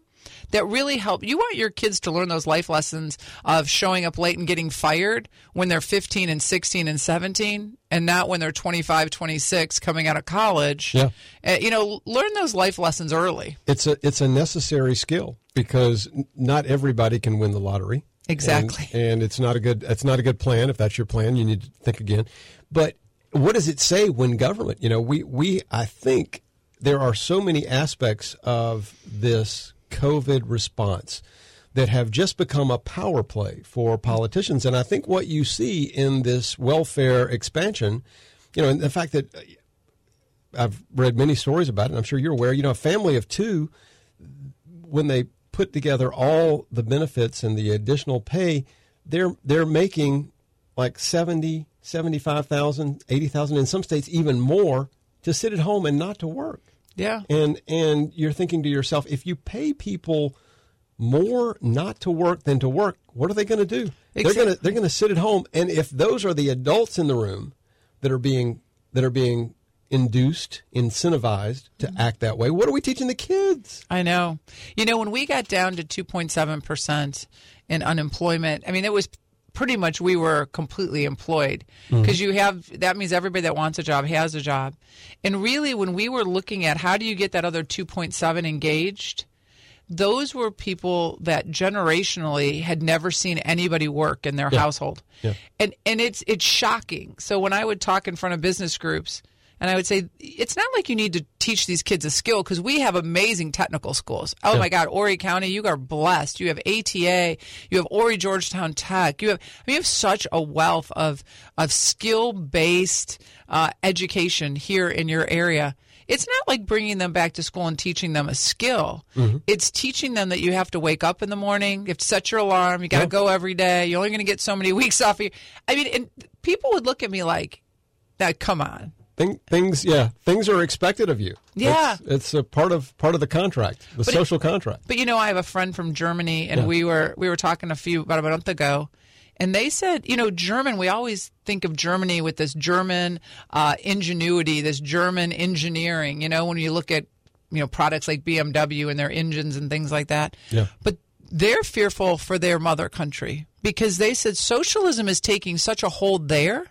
that really help. You want your kids to learn those life lessons of showing up late and getting fired when they're 15 and 16 and 17 and not when they're 25, 26 coming out of college. Yeah. Uh, you know, learn those life lessons early. It's a it's a necessary skill because not everybody can win the lottery. Exactly. And, and it's not a good it's not a good plan. If that's your plan, you need to think again. But what does it say when government? You know, we we I think there are so many aspects of this COVID response that have just become a power play for politicians. And I think what you see in this welfare expansion, you know, and the fact that uh, I've read many stories about it, and I'm sure you're aware, you know, a family of two, when they put together all the benefits and the additional pay, they're they're making like 70, 75,000, 80,000 in some states even more to sit at home and not to work. Yeah. And and you're thinking to yourself, if you pay people more not to work than to work, what are they going to do? They're going to they're going to sit at home, and if those are the adults in the room that are being that are being induced, incentivized to mm-hmm. act that way, what are we teaching the kids? I know. You know, when we got down to 2.7% in unemployment, I mean, it was pretty much we were completely employed mm-hmm. because you have that means everybody that wants a job has a job. And really, when we were looking at how do you get that other 2.7 engaged, those were people that generationally had never seen anybody work in their Yeah. household. Yeah. And and it's it's shocking. So when I would talk in front of business groups and I would say it's not like you need to teach these kids a skill because we have amazing technical schools. Oh Yeah. my God, Horry County, you are blessed. You have ATA, you have Horry Georgetown Tech. You have I mean, you have such a wealth of of skill based uh, education here in your area. It's not like bringing them back to school and teaching them a skill. It's teaching them that you have to wake up in the morning, you have to set your alarm, you got to Yeah. go every day. You're only going to get so many <laughs> weeks off. Of your, I mean, and people would look at me like, "That, come on." Thing, things, yeah, things are expected of you. Yeah. it's, it's a part of part of the contract, the But it- social contract. But you know, I have a friend from Germany, and Yeah. we were we were talking a few about a month ago, and they said, you know, German. We always think of Germany with this German uh, ingenuity, this German engineering. You know, when you look at you know products like BMW and their engines and things like that. Yeah. But they're fearful for their mother country because they said socialism is taking such a hold there.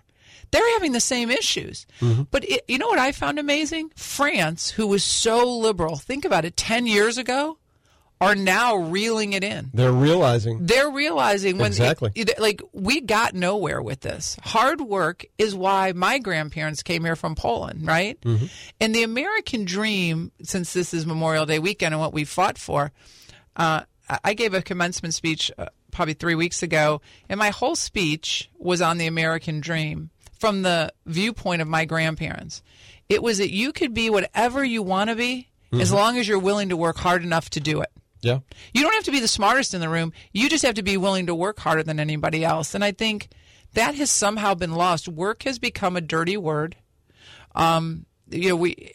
They're having the same issues. But it, you know what I found amazing? France, who was so liberal, think about it, 10 years ago, are now reeling it in. They're realizing They're realizing when Exactly. it- like we got nowhere with this. Hard work is why my grandparents came here from Poland, right? Mm-hmm. And the American dream, since this is Memorial Day weekend and what we fought for, uh, I- I gave a commencement speech uh, probably three weeks ago, and my whole speech was on the American dream from the viewpoint of my grandparents. It was that you could be whatever you want to be as Mhm. long as you're willing to work hard enough to do it. yeah. You don't have to be the smartest in the room. You just have to be willing to work harder than anybody else. And I think that has somehow been lost. Work has become a dirty word. Um, you know, we,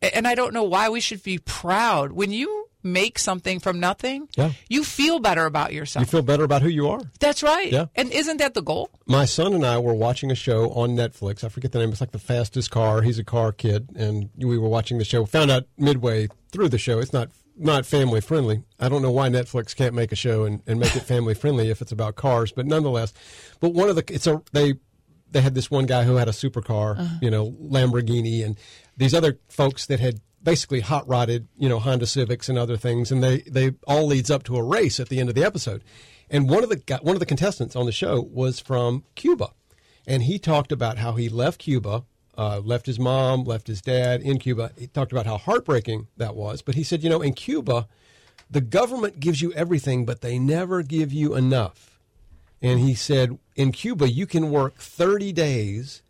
and I don't know why we should be proud when you make something from nothing. Yeah. You feel better about yourself. You feel better about who you are. That's right. Yeah. And isn't that the goal? My son and I were watching a show on Netflix. I forget the name. It's like the fastest car. He's a car kid, and we were watching the show. Found out midway through the show it's not not family friendly. I don't know why Netflix can't make a show and, and make it family friendly if it's about cars, but nonetheless. But one of the it's a they they had this one guy who had a supercar, uh-huh. you know, Lamborghini, and these other folks that had basically hot rodded, you know, Honda Civics and other things, and they they all leads up to a race at the end of the episode. And one of the one of the contestants on the show was from Cuba, and he talked about how he left Cuba, uh, left his mom, left his dad in Cuba. He talked about how heartbreaking that was, but he said, you know, in Cuba, the government gives you everything, but they never give you enough. And he said, in Cuba, you can work 30 days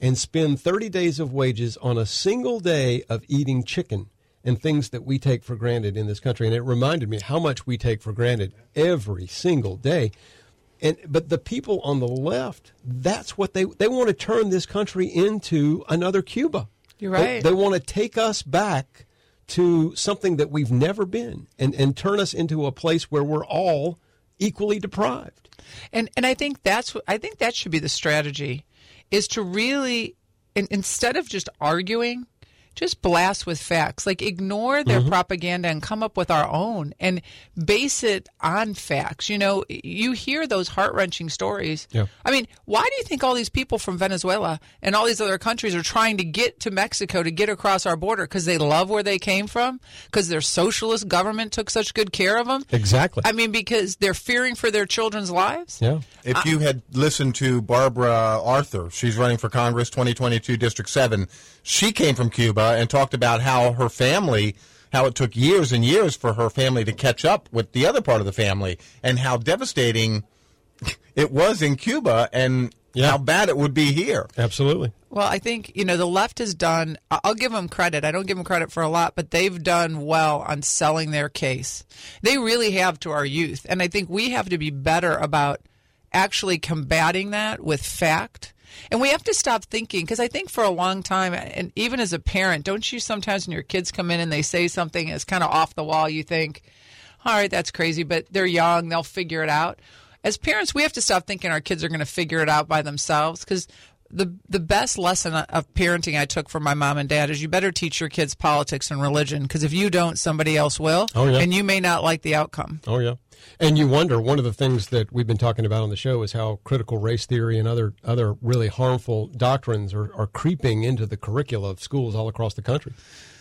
and spend 30 days of wages on a single day of eating chicken and things that we take for granted in this country. And it reminded me how much we take for granted every single day. And but the people on the left, that's what they they want to turn this country into another Cuba. You're They- right. They, want to take us back to something that we've never been and, and turn us into a place where we're all equally deprived. And and I think that's I think that should be the strategy is to really in, instead of just arguing just blast with facts like ignore their Mm-hmm. propaganda and come up with our own and base it on facts you know you hear those heart-wrenching stories Yeah. i mean why do you think all these people from venezuela and all these other countries are trying to get to mexico to get across our border because they love where they came from because their socialist government took such good care of them Exactly. I mean, because they're fearing for their children's lives. Yeah. If you had listened to Barbara Arthur, she's running for Congress 2022 District 7. She came from Cuba and talked about how her family, how it took years and years for her family to catch up with the other part of the family, and how devastating <laughs> it was in Cuba and how bad it would be here. Absolutely. Well, I think you know the left has done. I- I'll give them credit. I don't give them credit for a lot, but they've done well on selling their case. They really have to our youth, and I think we have to be better about actually combating that with fact. And we have to stop thinking because I think for a long time, and even as a parent, don't you sometimes when your kids come in and they say something that's kind of off the wall, you think, all right, that's crazy, but they're young, they'll figure it out. As parents, we have to stop thinking our kids are going to figure it out by themselves because the the best lesson of parenting I took from my mom and dad is you better teach your kids politics and religion because if you don't, somebody else will, Oh, yeah. and you may not like the outcome. Oh yeah, and you wonder. One of the things that we've been talking about on the show is how critical race theory and other other really harmful doctrines are, are creeping into the curricula of schools all across the country,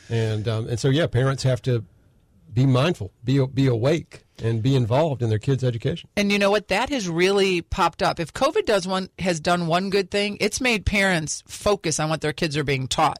and um, and so yeah, parents have to be mindful, be be awake, and be involved in their kids' education. And you know what? That has really popped up. If COVID does one has done one good thing, it's made parents focus on what their kids are being taught.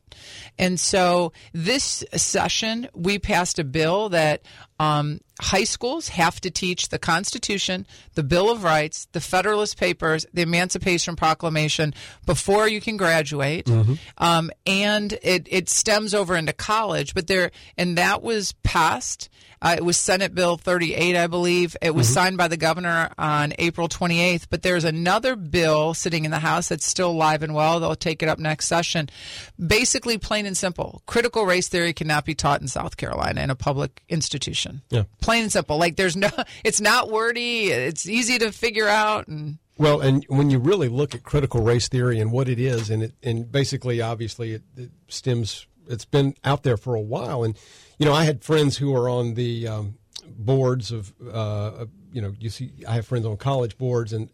And so this session, we passed a bill that um, high schools have to teach the Constitution, the Bill of Rights, the Federalist Papers, the Emancipation Proclamation before you can graduate. Um, and it, it stems over into college, but there, and that was passed. Uh, it was Senate Bill 38, I believe. It was signed by the governor on April 28th, but there's another bill sitting in the House that's still alive and well. They'll take it up next session. Basically, plain and simple, critical race theory cannot be taught in South Carolina in a public institution. Yeah. Plain and simple. Like there's no, <laughs> it's not wordy. It's easy to figure out. And Well, and when you really look at critical race theory and what it is, and it and basically, obviously, it, it stems. It's been out there for a while, and you know, I had friends who are on the um, boards of, uh, you know, you see, I have friends on college boards, and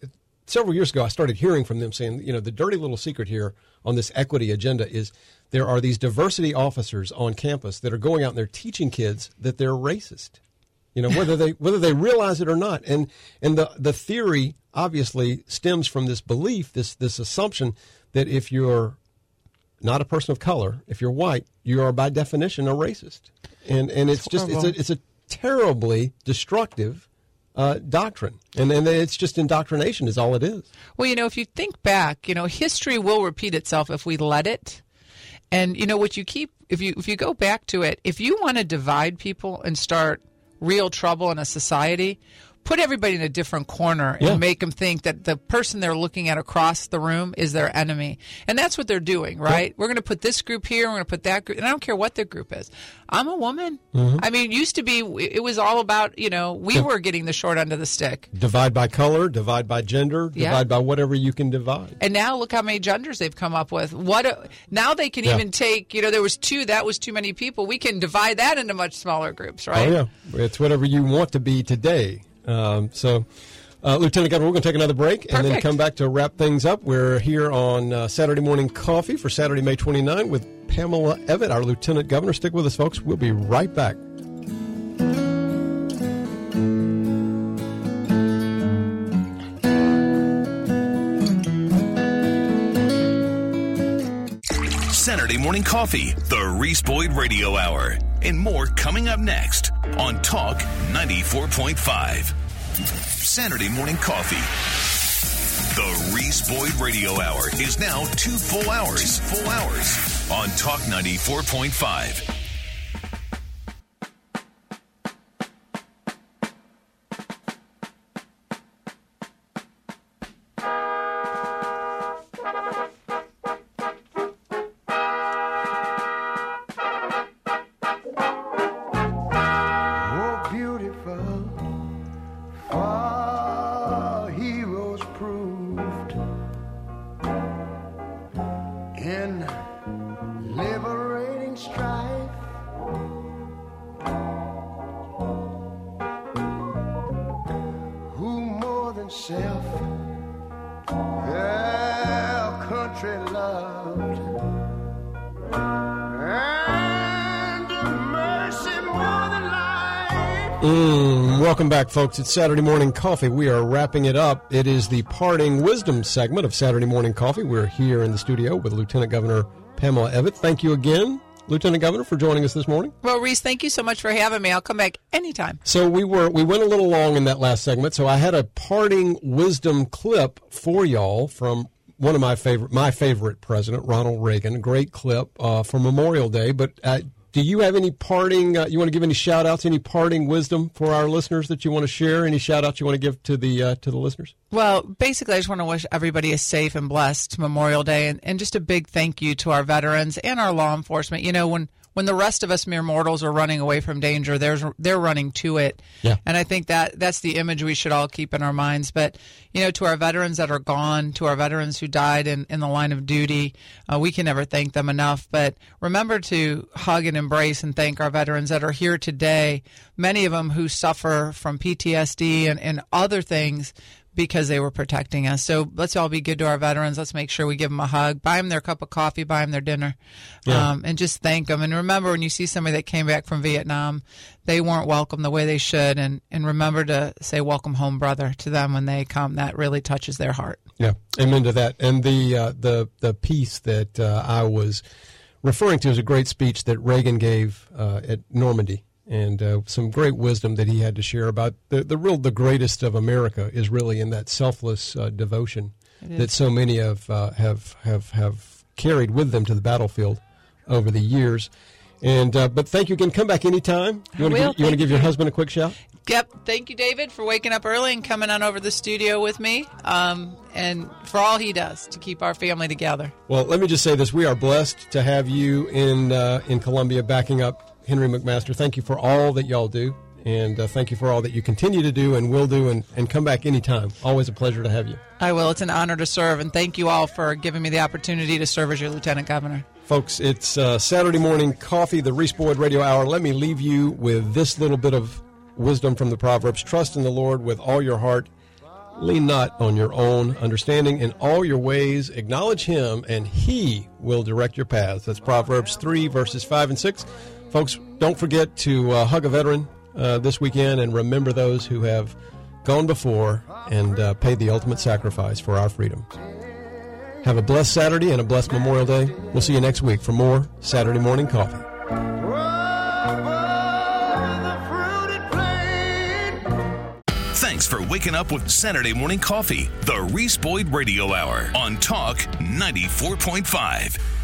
several years ago, I started hearing from them saying, you know, the dirty little secret here on this equity agenda is there are these diversity officers on campus that are going out and they're teaching kids that they're racist. You know whether they <laughs> whether they realize it or not. And and the the theory obviously stems from this belief this this assumption that if you're not a person of color if you're white you are by definition a racist. And and it's just it's a it's a terribly destructive uh, doctrine and and it's just indoctrination is all it is Well, you know, if you think back, you know, history will repeat itself if we let it. And you know what you keep if you if you go back to it, if you want to divide people and start real trouble in a society, put everybody in a different corner and Yeah. make them think that the person they're looking at across the room is their enemy. And that's what they're doing, right? We're going to put this group here, we're going to put that group, and I don't care what their group is. I'm a woman. Mm-hmm. I mean, used to be it was all about, you know, we were getting the short end of the stick. divide by color divide by gender Yeah. divide by whatever you can divide And now look how many genders they've come up with. What a, now they can Yeah. even take, you know, there was two, that was too many people. We can divide that into much smaller groups, right? Oh yeah, it's whatever you want to be today. Um, so, uh, Lieutenant Governor, we're going to take another break and then come back to wrap things up. We're here on uh, Saturday morning coffee for Saturday, May 29 with Pamela Evette, our Lieutenant Governor. Stick with us, folks. We'll be right back. Saturday morning coffee, the Reese Boyd Radio Hour, and more coming up next on Talk 94.5. Saturday morning coffee. The Reese Boyd Radio Hour is now two full hours. full hours on Talk 94.5. back, folks. It's Saturday Morning Coffee. We are wrapping it up. It is the parting wisdom segment of Saturday Morning Coffee. We're here in the studio with Lieutenant Governor Pamela Evette. Thank you again, Lieutenant Governor, for joining us this morning. Well, Reese, thank you so much for having me. I'll come back anytime. So we were we went a little long in that last segment. So I had a parting wisdom clip for y'all from one of my favorite my favorite president, Ronald Reagan. A great clip uh, for Memorial Day. But uh, do you have any parting? Uh, you want to give any shout outs? Any parting wisdom for our listeners that you want to share? Any shout outs you want to give to the uh, to the listeners? Well, basically, I just want to wish everybody a safe and blessed Memorial Day, and, and just a big thank you to our veterans and our law enforcement. You know, when when the rest of us mere mortals are running away from danger, there's they're running to it. Yeah. And I think that that's the image we should all keep in our minds. But you know, to our veterans that are gone, to our veterans who died in, in the line of duty, uh, we can never thank them enough. But remember to hug and embrace and thank our veterans that are here today. Many of them who suffer from PTSD and, and other things because they were protecting us. So let's all be good to our veterans. Let's make sure we give them a hug, buy them their cup of coffee, buy them their dinner, Yeah. um, and just thank them. And remember, when you see somebody that came back from Vietnam, they weren't welcome the way they should. And, and remember to say, welcome home, brother, to them when they come. That really touches their heart. Yeah, amen to that. And the uh, the the piece that uh, I was referring to is a great speech that Reagan gave uh, at Normandy, and uh, some great wisdom that he had to share about the the real the greatest of America is really in that selfless uh, devotion that so many of uh, have have have carried with them to the battlefield over the years. And uh, but thank you again. Come back anytime. You want to give, you want to Thank give your husband a quick shout? Yep. Thank you, David, for waking up early and coming on over the studio with me, um, and for all he does to keep our family together. Well, let me just say this: we are blessed to have you in uh, in Columbia, backing up Henry McMaster. Thank you for all that y'all do, and uh, thank you for all that you continue to do and will do, and, and come back anytime. Always a pleasure to have you, I will. It's an honor to serve, and thank you all for giving me the opportunity to serve as your lieutenant governor. folks. It's uh, Saturday morning coffee, the Reese Boyd Radio Hour. Let me leave you with this little bit of wisdom from the Proverbs: Trust in the Lord with all your heart. Lean not on your own understanding. In all your ways, acknowledge Him, and He will direct your paths. That's Proverbs 3, verses 5 and 6. Folks, don't forget to uh, hug a veteran uh, this weekend and remember those who have gone before and uh, paid the ultimate sacrifice for our freedom. Have a blessed Saturday and a blessed Memorial Day. We'll see you next week for more Saturday Morning Coffee. Thanks for waking up with Saturday Morning Coffee, the Reese Boyd Radio Hour on Talk 94.5.